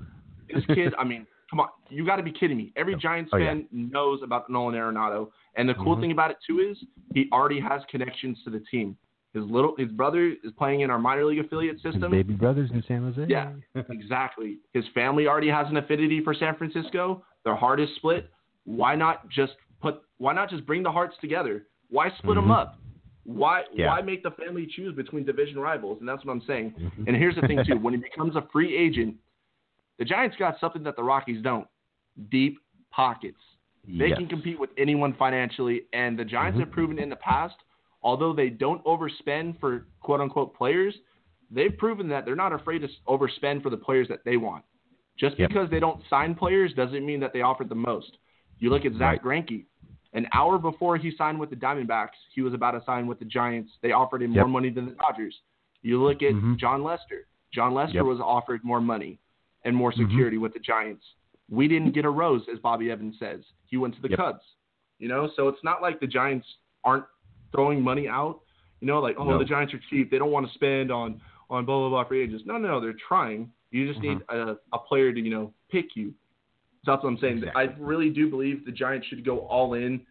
This kid, I mean, come on, you got to be kidding me. Every Giants Oh, yeah. fan knows about Nolan Arenado, and the cool Mhm. thing about it too is he already has connections to the team. His little his brother is playing in our minor league affiliate His system. baby brothers in San Jose. Yeah. Exactly. His family already has an affinity for San Francisco. Their heart is split. Why not just put? Why not just bring the hearts together? Why split them Mhm. up? Why Yeah. why make the family choose between division rivals? And that's what I'm saying. Mhm. And here's the thing too: when he becomes a free agent, the Giants got something that the Rockies don't: deep pockets. They Yes. can compete with anyone financially, and the Giants Mhm. have proven in the past, although they don't overspend for quote unquote players, they've proven that they're not afraid to overspend for the players that they want. Just Yep. because they don't sign players doesn't mean that they offered the most. You look at Zack Greinke. An hour before he signed with the Diamondbacks, he was about to sign with the Giants. They offered him Yep. more money than the Dodgers. You look at Mhm. Jon Lester. Jon Lester Yep. was offered more money and more Mhm. security with the Giants. We didn't get a rose, as Bobby Evans says. He went to the Yep. Cubs. You know, so it's not like the Giants aren't throwing money out. You know, like oh No. the Giants are cheap. They don't want to spend on on blah blah blah free agents. No, no, they're trying. You just need Mm-hmm. a, a player to you know pick you. So that's what I'm saying. Exactly. I really do believe the Giants should go all in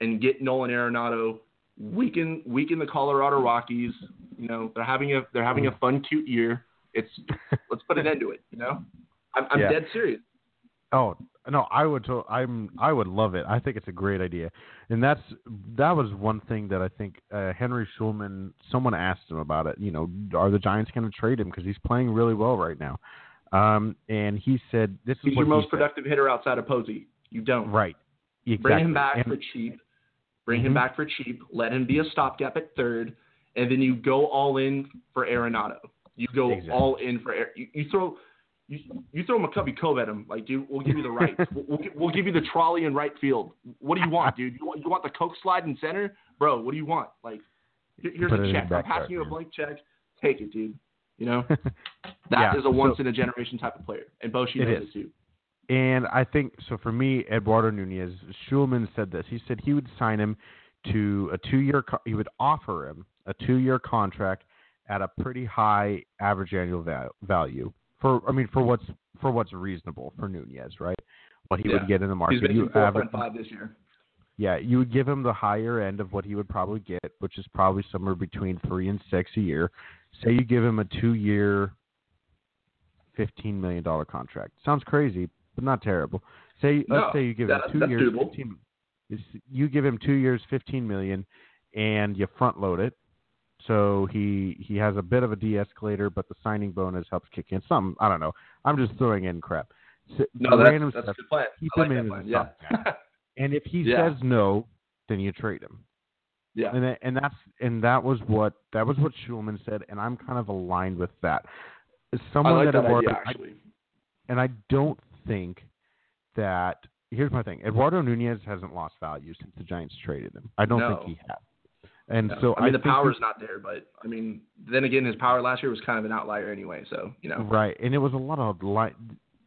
and get Nolan Arenado. Weaken weaken the Colorado Rockies. You know they're having a they're having a fun cute year. It's let's put an end to it. You know, I'm, I'm Yeah. dead serious. Oh no, I would. To, I'm. I would love it. I think it's a great idea, and that's that was one thing that I think uh, Henry Schulman. Someone asked him about it. You know, are the Giants going to trade him because he's playing really well right now? Um, and he said, "This is He's what your most he said. productive hitter outside of Posey. You don't. Right. Exactly. Bring him back And- for cheap. Bring him Mhm. back for cheap. Let him be a stopgap at third, and then you go all in for Arenado. You go Exactly. all in for you, you throw. You, you throw McCovey Cove at him, like dude. We'll give you the right. we'll, we'll, we'll give you the trolley in right field. What do you want, dude? You want you want the coke slide in center, bro? What do you want? Like, here's Put a check. I'm passing you a blank check. Take it, dude. You know that is Yeah, a so- once in a generation type of player, and Bochy It knows is. it too. And I think so for me, Eduardo Nunez, Schulman said this. He said he would sign him to a two-year. He would offer him a two-year contract at a pretty high average annual val- value for I mean for what's for what's reasonable for Nunez, right? What he Yeah. would get in the market. He's making You four average- point five this year. Yeah, you would give him the higher end of what he would probably get, which is probably somewhere between three and six a year. Say you give him a two-year, fifteen million dollar contract. Sounds crazy, but not terrible. Say No, let's say you give that- him two years, doable. fifteen. You give him two years, fifteen million, and you front load it. So he he has a bit of a de-escalator, but the signing bonus helps kick in some. I don't know. I'm just throwing in crap. S- No, that's, that's stuff. a good plan. Keep I him in plan. Yeah. And if he Yeah. says no, then you trade him. yeah. And that, and that's and that was what that was what Schulman said, and I'm kind of aligned with that. As I Someone like that that Eduardo, idea I- actually. and I don't think that. Here's my thing: Eduardo Nunez hasn't lost value since the Giants traded him. I don't No. think he has. And Yeah. so I mean, the think he- power's not there, but I mean, then again, his power last year was kind of an outlier anyway. So you know, Right, and it was a lot of li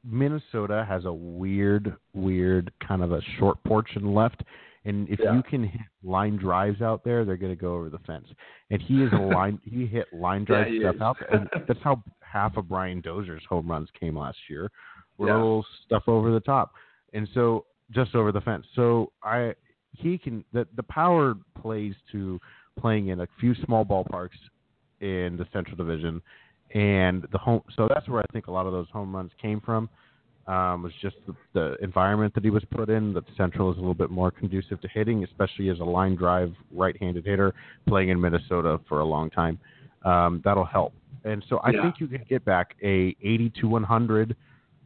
Minnesota has a weird, weird kind of a short portion left, and if Yeah. you can hit line drives out there, they're going to go over the fence. And he is a line. he hit line drive he stuff out there, and that's how half of Brian Dozier's home runs came last year. Were Yeah. little stuff over the top, and so just over the fence. So I he can the the power plays to playing in a few small ballparks in the Central Division, and the home. So that's where I think a lot of those home runs came from. Um, was just the, the environment that he was put in. That Central is a little bit more conducive to hitting, especially as a line drive right-handed hitter playing in Minnesota for a long time. Um, that'll help. And so I Yeah. think you can get back a 80 to 100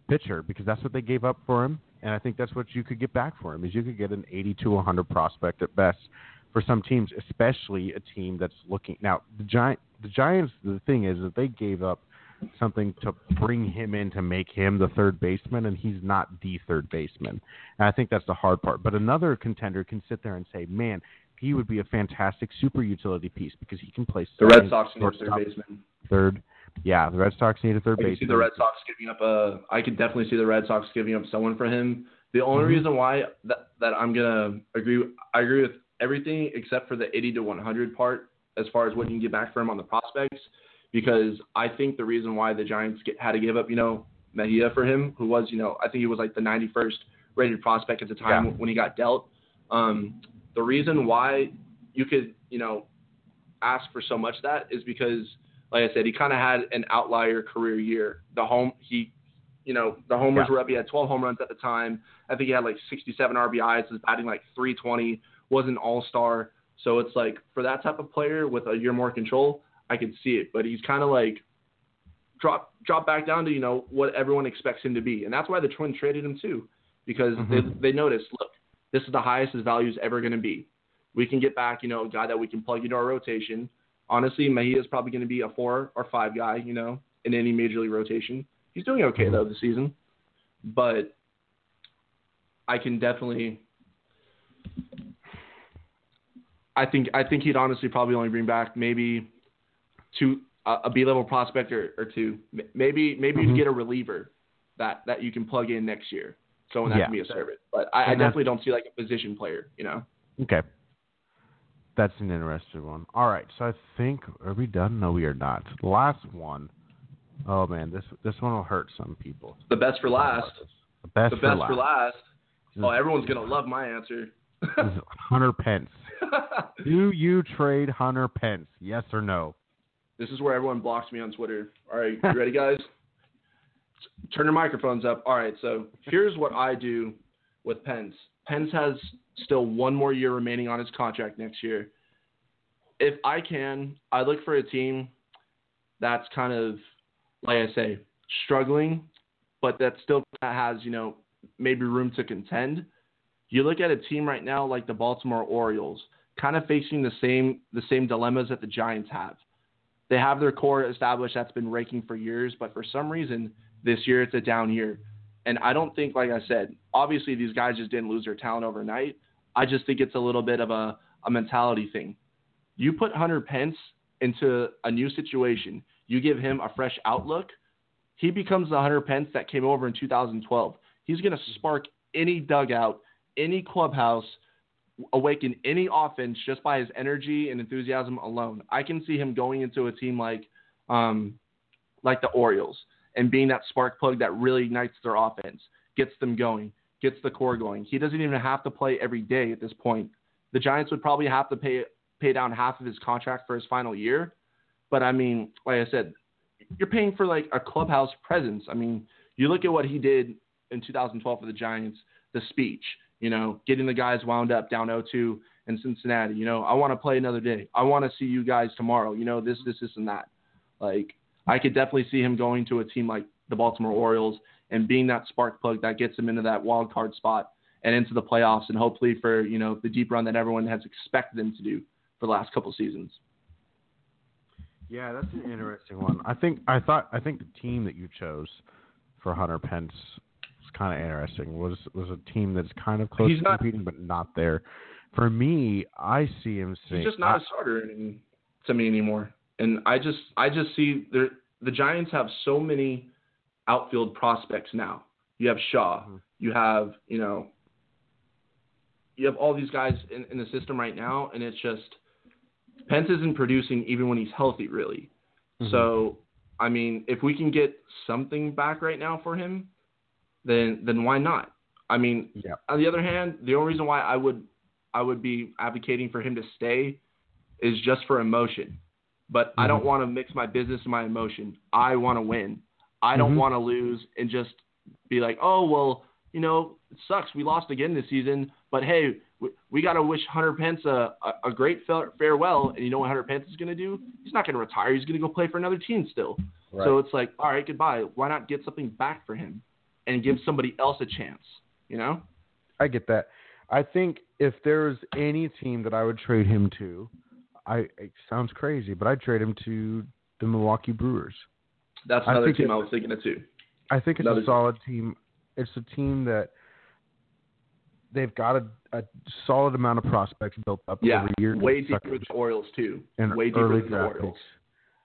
pitcher because that's what they gave up for him, and I think that's what you could get back for him is you could get an 80 to 100 prospect at best for some teams, especially a team that's looking now. The giant, the Giants. The thing is that they gave up something to bring him in to make him the third baseman, and he's not the third baseman. And I think that's the hard part. But another contender can sit there and say, "Man, he would be a fantastic super utility piece because he can play the Red Sox need a third baseman. third. Yeah, the Red Sox need a third I can see the Red Sox giving up a. I could definitely see the Red Sox giving up someone for him. The only Mhm. reason why that that I'm gonna agree, I agree with everything except for the 80 to 100 part as far as what you can get back for him on the prospects, because I think the reason why the Giants get, had to give up, you know, Mejia for him, who was, you know, I think he was like the 91st rated prospect at the time Yeah. when he got dealt. Um, the reason why you could, you know, ask for so much that is because, like I said, he kind of had an outlier career year. The home he, you know, the homers Yeah. were up. He had 12 home runs at the time. I think he had like 67 RBIs. Was batting like 320. Was an All Star. So it's like for that type of player with a year more control, I could see it. But he's kind of like drop drop back down to you know what everyone expects him to be, and that's why the Twins traded him too, because Mhm. they they noticed, look, this is the highest his value is ever going to be. We can get back, you know, a guy that we can plug into our rotation. Honestly, Mejia is probably going to be a four or five guy, you know, in any major league rotation. He's doing okay Mhm. though this season, but I can definitely. I think I think he'd honestly probably only bring back maybe two a, a B level prospect or, or two. Maybe maybe Mhm. you'd get a reliever that that you can plug in next year. Someone that Yeah. can be a service. But I, I definitely don't see like a position player. You know. Okay. That's an interesting one. All right, so I think are we done? No, we are not. Last one. Oh man, this this one will hurt some people. The best for last. The best, The for, best last. for last. Oh, everyone's gonna love my answer. Hunter Pence. Do you trade Hunter Pence? Yes or no? This is where everyone blocks me on Twitter. All right, you ready, guys? Turn your microphones up. All right, so here's what I do with Pence. Pence has still one more year remaining on his contract next year. If I can, I look for a team that's kind of, like I say, struggling, but that still has, you know, maybe room to contend. You look at a team right now like the Baltimore Orioles, kind of facing the same the same dilemmas that the Giants have they have their core established that's been raking for years, but for some reason this year it's a down year. And I don't think, like I said, obviously these guys just didn't lose their talent overnight. I just think it's a little bit of a, a mentality thing. You put Hunter Pence into a new situation, you give him a fresh outlook, he becomes the Hunter Pence that came over in 2012. He's going to spark any dugout, any clubhouse, awaken any offense just by his energy and enthusiasm alone. I can see him going into a team like um, like the Orioles and being that spark plug that really ignites their offense, gets them going, gets the core going. He doesn't even have to play every day at this point. The Giants would probably have to pay pay down half of his contract for his final year, but I mean, like I said, you're paying for like a clubhouse presence. I mean, you look at what he did in 2012 for the Giants, the speech, you know, getting the guys wound up down 0-2 in Cincinnati. You know, I want to play another day. I want to see you guys tomorrow. You know, this, this, this, and that. Like, I could definitely see him going to a team like the Baltimore Orioles and being that spark plug that gets him into that wild card spot and into the playoffs and hopefully for, you know, the deep run that everyone has expected him to do for the last couple seasons. Yeah, that's an interesting one. I think I thought I think the team that you chose for Hunter Pence kind of interesting. Was was a team that's kind of close He's to not- competing, but not there. For me, I see him. Saying, He's just not a starter in, to me anymore. And I just I just see the the Giants have so many outfield prospects now. You have Shaw, Mhm. you have you know you have all these guys in, in the system right now, and it's just Pence isn't producing even when he's healthy, really. Mhm. So I mean, if we can get something back right now for him, then then why not? I mean, yeah, on the other hand, the only reason why I would I would be advocating for him to stay is just for emotion. But I don't Mhm. want to mix my business and my emotion. I want to win. I don't Mhm. want to lose and just be like, oh well, you know, it sucks. We lost again this season, but hey, we, we got to wish Hunter Pence a, a, a great farewell. And you know what Hunter Pence is going to do? He's not going to retire. He's going to go play for another team still. right. So it's like, all right, goodbye. Why not get something back for him and give somebody else a chance? You know? I get that. I think if there's any team that I would trade him to, I it sounds crazy, but I'd trade him to the Milwaukee Brewers. That's I another think team it- I was thinking of too. I think it's Another a solid team. It's a team that they've got a, a solid amount of prospects built up Yeah, every year. way deeper than the Orioles too. and way deeper than the Orioles. picks.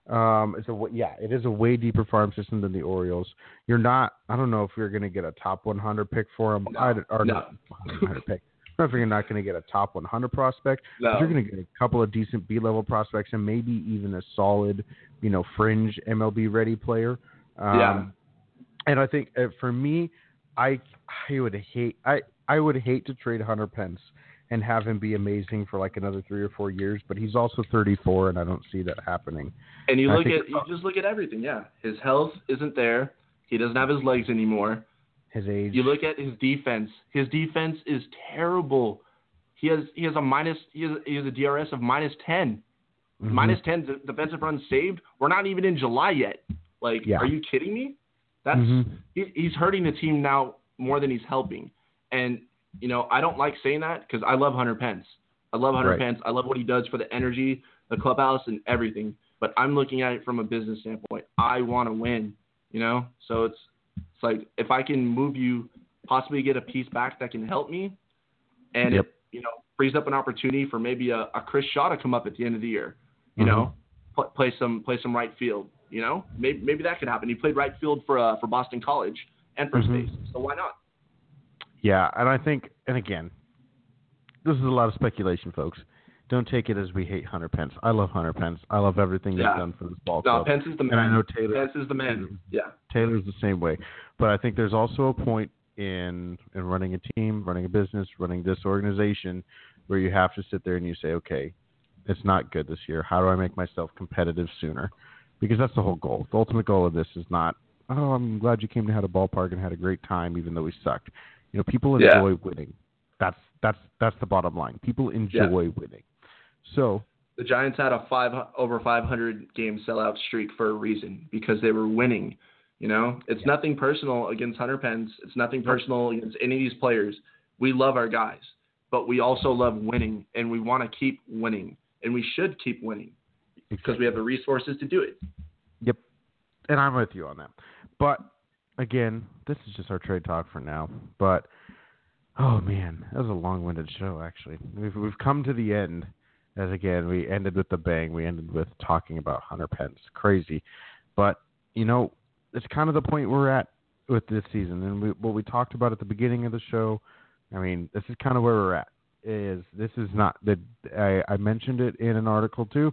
Um, it's a yeah, it is a way deeper farm system than the Orioles. You're not. I don't know if you're going to get a top 100 pick for him. No, I, or no. not 100 pick. I don't know if you're not going to get a top 100 prospect. No. You're going to get a couple of decent B-level prospects and maybe even a solid, you know, fringe MLB ready player. Um, Yeah. And I think uh, for me, I I would hate I I would hate to trade Hunter Pence and have him be amazing for like another three or four years, but he's also 34, and I don't see that happening. And you I look at you just look at everything. Yeah, his health isn't there. He doesn't have his legs anymore. His age. You look at his defense. His defense is terrible. He has he has a minus he has, he has a DRS of minus 10. Mhm. Minus 10 de- defensive runs saved. We're not even in July yet. Like, Yeah. are you kidding me? That's Mhm. he, he's hurting the team now more than he's helping. And you know, I don't like saying that because I love Hunter Pence. I love Hunter Right. Pence. I love what he does for the energy, the clubhouse, and everything. But I'm looking at it from a business standpoint. I want to win. You know, so it's it's like if I can move you, possibly get a piece back that can help me, and Yep. it you know frees up an opportunity for maybe a, a Chris Shaw to come up at the end of the year. You Mhm. know, pl- play some play some right field. You know, maybe maybe that could happen. He played right field for uh, for Boston College and first Mhm. base, so why not? Yeah, and I think, and again, this is a lot of speculation, folks. Don't take it as we hate Hunter Pence. I love Hunter Pence. I love everything Yeah. he's done for this ball No, club. Pence is the and I know Taylor. Pence is the man. Yeah. Taylor's the same way. But I think there's also a point in in running a team, running a business, running this organization where you have to sit there and you say, okay, it's not good this year. How do I make myself competitive sooner? Because that's the whole goal. The ultimate goal of this is not, oh, I'm glad you came to had a ballpark and had a great time, even though we sucked. You know, people Yeah. enjoy winning. That's that's that's the bottom line. People enjoy winning. So The Giants had a five over 500 game sellout streak for a reason because they were winning. You know, it's nothing personal against Hunter Pence. It's nothing personal against any of these players. We love our guys, but we also love winning, and we want to keep winning, and we should keep winning because we have the resources to do it. Yep. And I'm with you on that. But again, this is just our trade talk for now. But oh man, that was a long-winded show. Actually, we've we've come to the end. As again, we ended with the bang. We ended with talking about Hunter Pence. Crazy, but you know, it's kind of the point we're at with this season, and we, what we talked about at the beginning of the show. I mean, this is kind of where we're at. is this is not the I, I mentioned it in an article too.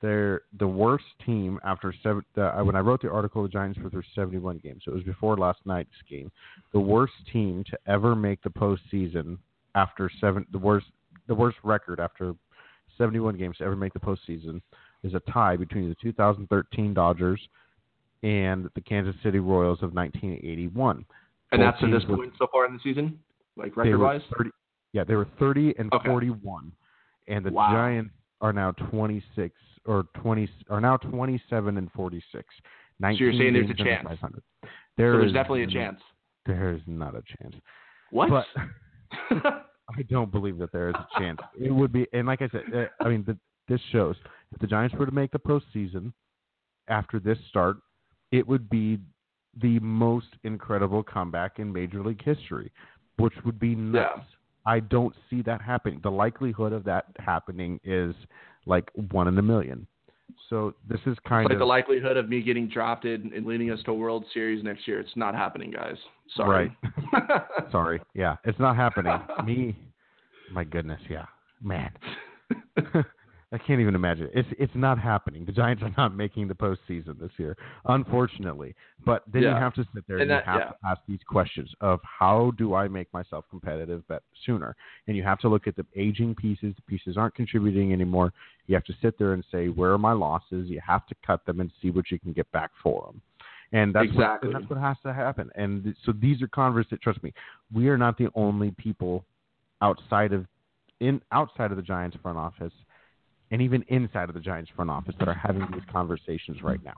They're the worst team after seven. The, uh, when I wrote the article, the Giants were through 71 games. So it was before last night's game. The worst team to ever make the postseason after seven. The worst the worst record after 71 games to ever make the postseason is a tie between the 2013 Dodgers and the Kansas City Royals of 1981. And Both that's to this point so far in the season, like record wise. Yeah, they were 30 and okay. 41, and the wow. Giants are now 26 or 20 are now 27 and 46. So you're saying there's a chance. There so there's is, definitely a chance. There is not a chance. What? But I don't believe that there is a chance. It would be, and like I said, uh, I mean, the, this shows if the Giants were to make the postseason after this start, it would be the most incredible comeback in Major League history, which would be nuts. Yeah. I don't see that happening. The likelihood of that happening is like one in a million. So this is kind it's like of the likelihood of me getting drafted and leading us to a World Series next year. It's not happening, guys. Sorry. Right. Sorry. Yeah, it's not happening. me, my goodness, yeah, man. I can't even imagine. It's it's not happening. The Giants are not making the postseason this year, unfortunately. But then yeah. you have to sit there and, and that, you have yeah. to ask these questions of how do I make myself competitive but sooner? And you have to look at the aging pieces. The pieces aren't contributing anymore. You have to sit there and say where are my losses. You have to cut them and see what you can get back for them. And that's exactly. what, and that's what has to happen. And so these are conversations. Trust me, we are not the only people outside of in outside of the Giants front office and even inside of the Giants front office that are having these conversations right now.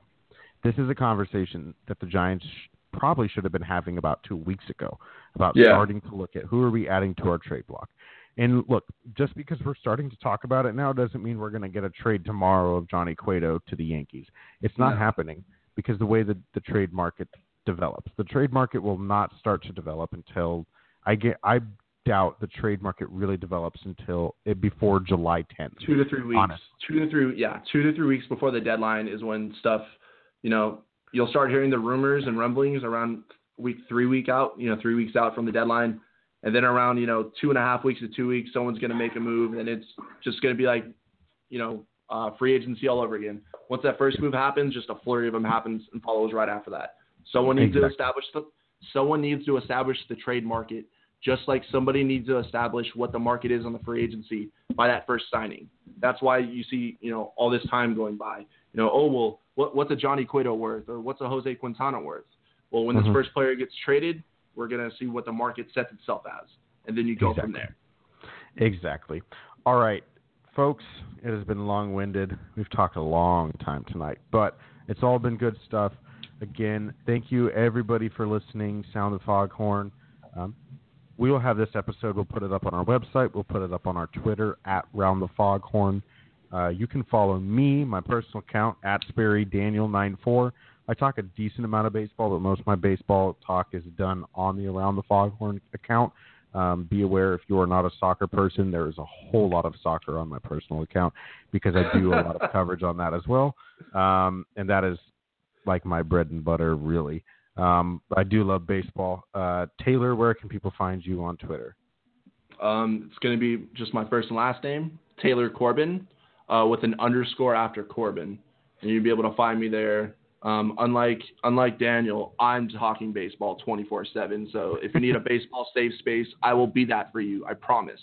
This is a conversation that the Giants probably should have been having about two weeks ago about yeah. starting to look at who are we adding to our trade block. And look, just because we're starting to talk about it now doesn't mean we're going to get a trade tomorrow of Johnny Cueto to the Yankees. It's not no. happening because the way that the trade market develops, the trade market will not start to develop until I get I doubt the trade market really develops until it, before July 10th. Two to three weeks. Honest. Two to three, yeah, two to three weeks before the deadline is when stuff, you know, you'll start hearing the rumors and rumblings around week three week out, you know, three weeks out from the deadline, and then around you know two and a half weeks to two weeks, someone's going to make a move, and it's just going to be like, you know, uh, free agency all over again. Once that first move happens, just a flurry of them happens and follows right after that. Someone needs exactly. to establish the someone needs to establish the trade market just like somebody needs to establish what the market is on the free agency by that first signing. That's why you see, you know, all this time going by. You know, oh well, what, what's a Johnny Cueto worth, or what's a Jose Quintana worth? Well, when mm-hmm. this first player gets traded, we're gonna see what the market sets itself as, and then you go exactly. from there. Exactly. All right, folks, it has been long-winded. We've talked a long time tonight, but it's all been good stuff. Again, thank you everybody for listening. Around the Foghorn. Um, we will have this episode. We'll put it up on our website. We'll put it up on our Twitter at Round the Foghorn. Uh, you can follow me, my personal account at Sperry Daniel 94. I talk a decent amount of baseball, but most of my baseball talk is done on the Around the Foghorn account. Um, be aware if you are not a soccer person, there is a whole lot of soccer on my personal account because I do a lot of coverage on that as well. Um, and that is like my bread and butter, really. Um, I do love baseball. Uh, Taylor, where can people find you on Twitter? Um, it's going to be just my first and last name, Taylor Corbin, uh, with an underscore after Corbin, and you'll be able to find me there. Um, unlike unlike Daniel, I'm talking baseball 24/7. So if you need a baseball safe space, I will be that for you. I promise.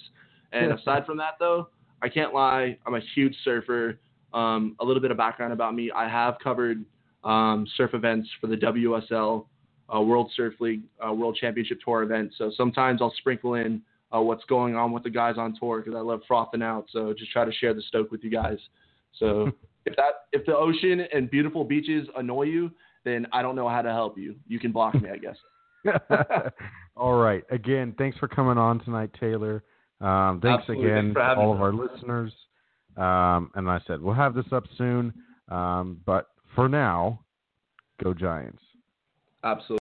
And aside from that, though, I can't lie. I'm a huge surfer. Um, a little bit of background about me: I have covered um, surf events for the WSL, uh, World Surf League, uh, World Championship Tour event. So sometimes I'll sprinkle in uh, what's going on with the guys on tour because I love frothing out. So just try to share the stoke with you guys. So if that if the ocean and beautiful beaches annoy you, then I don't know how to help you. You can block me, I guess. all right. Again, thanks for coming on tonight, Taylor. Um, thanks Absolutely. again thanks to all me. of our listeners. Um, and I said we'll have this up soon. Um, but for now, go Giants. Absolutely.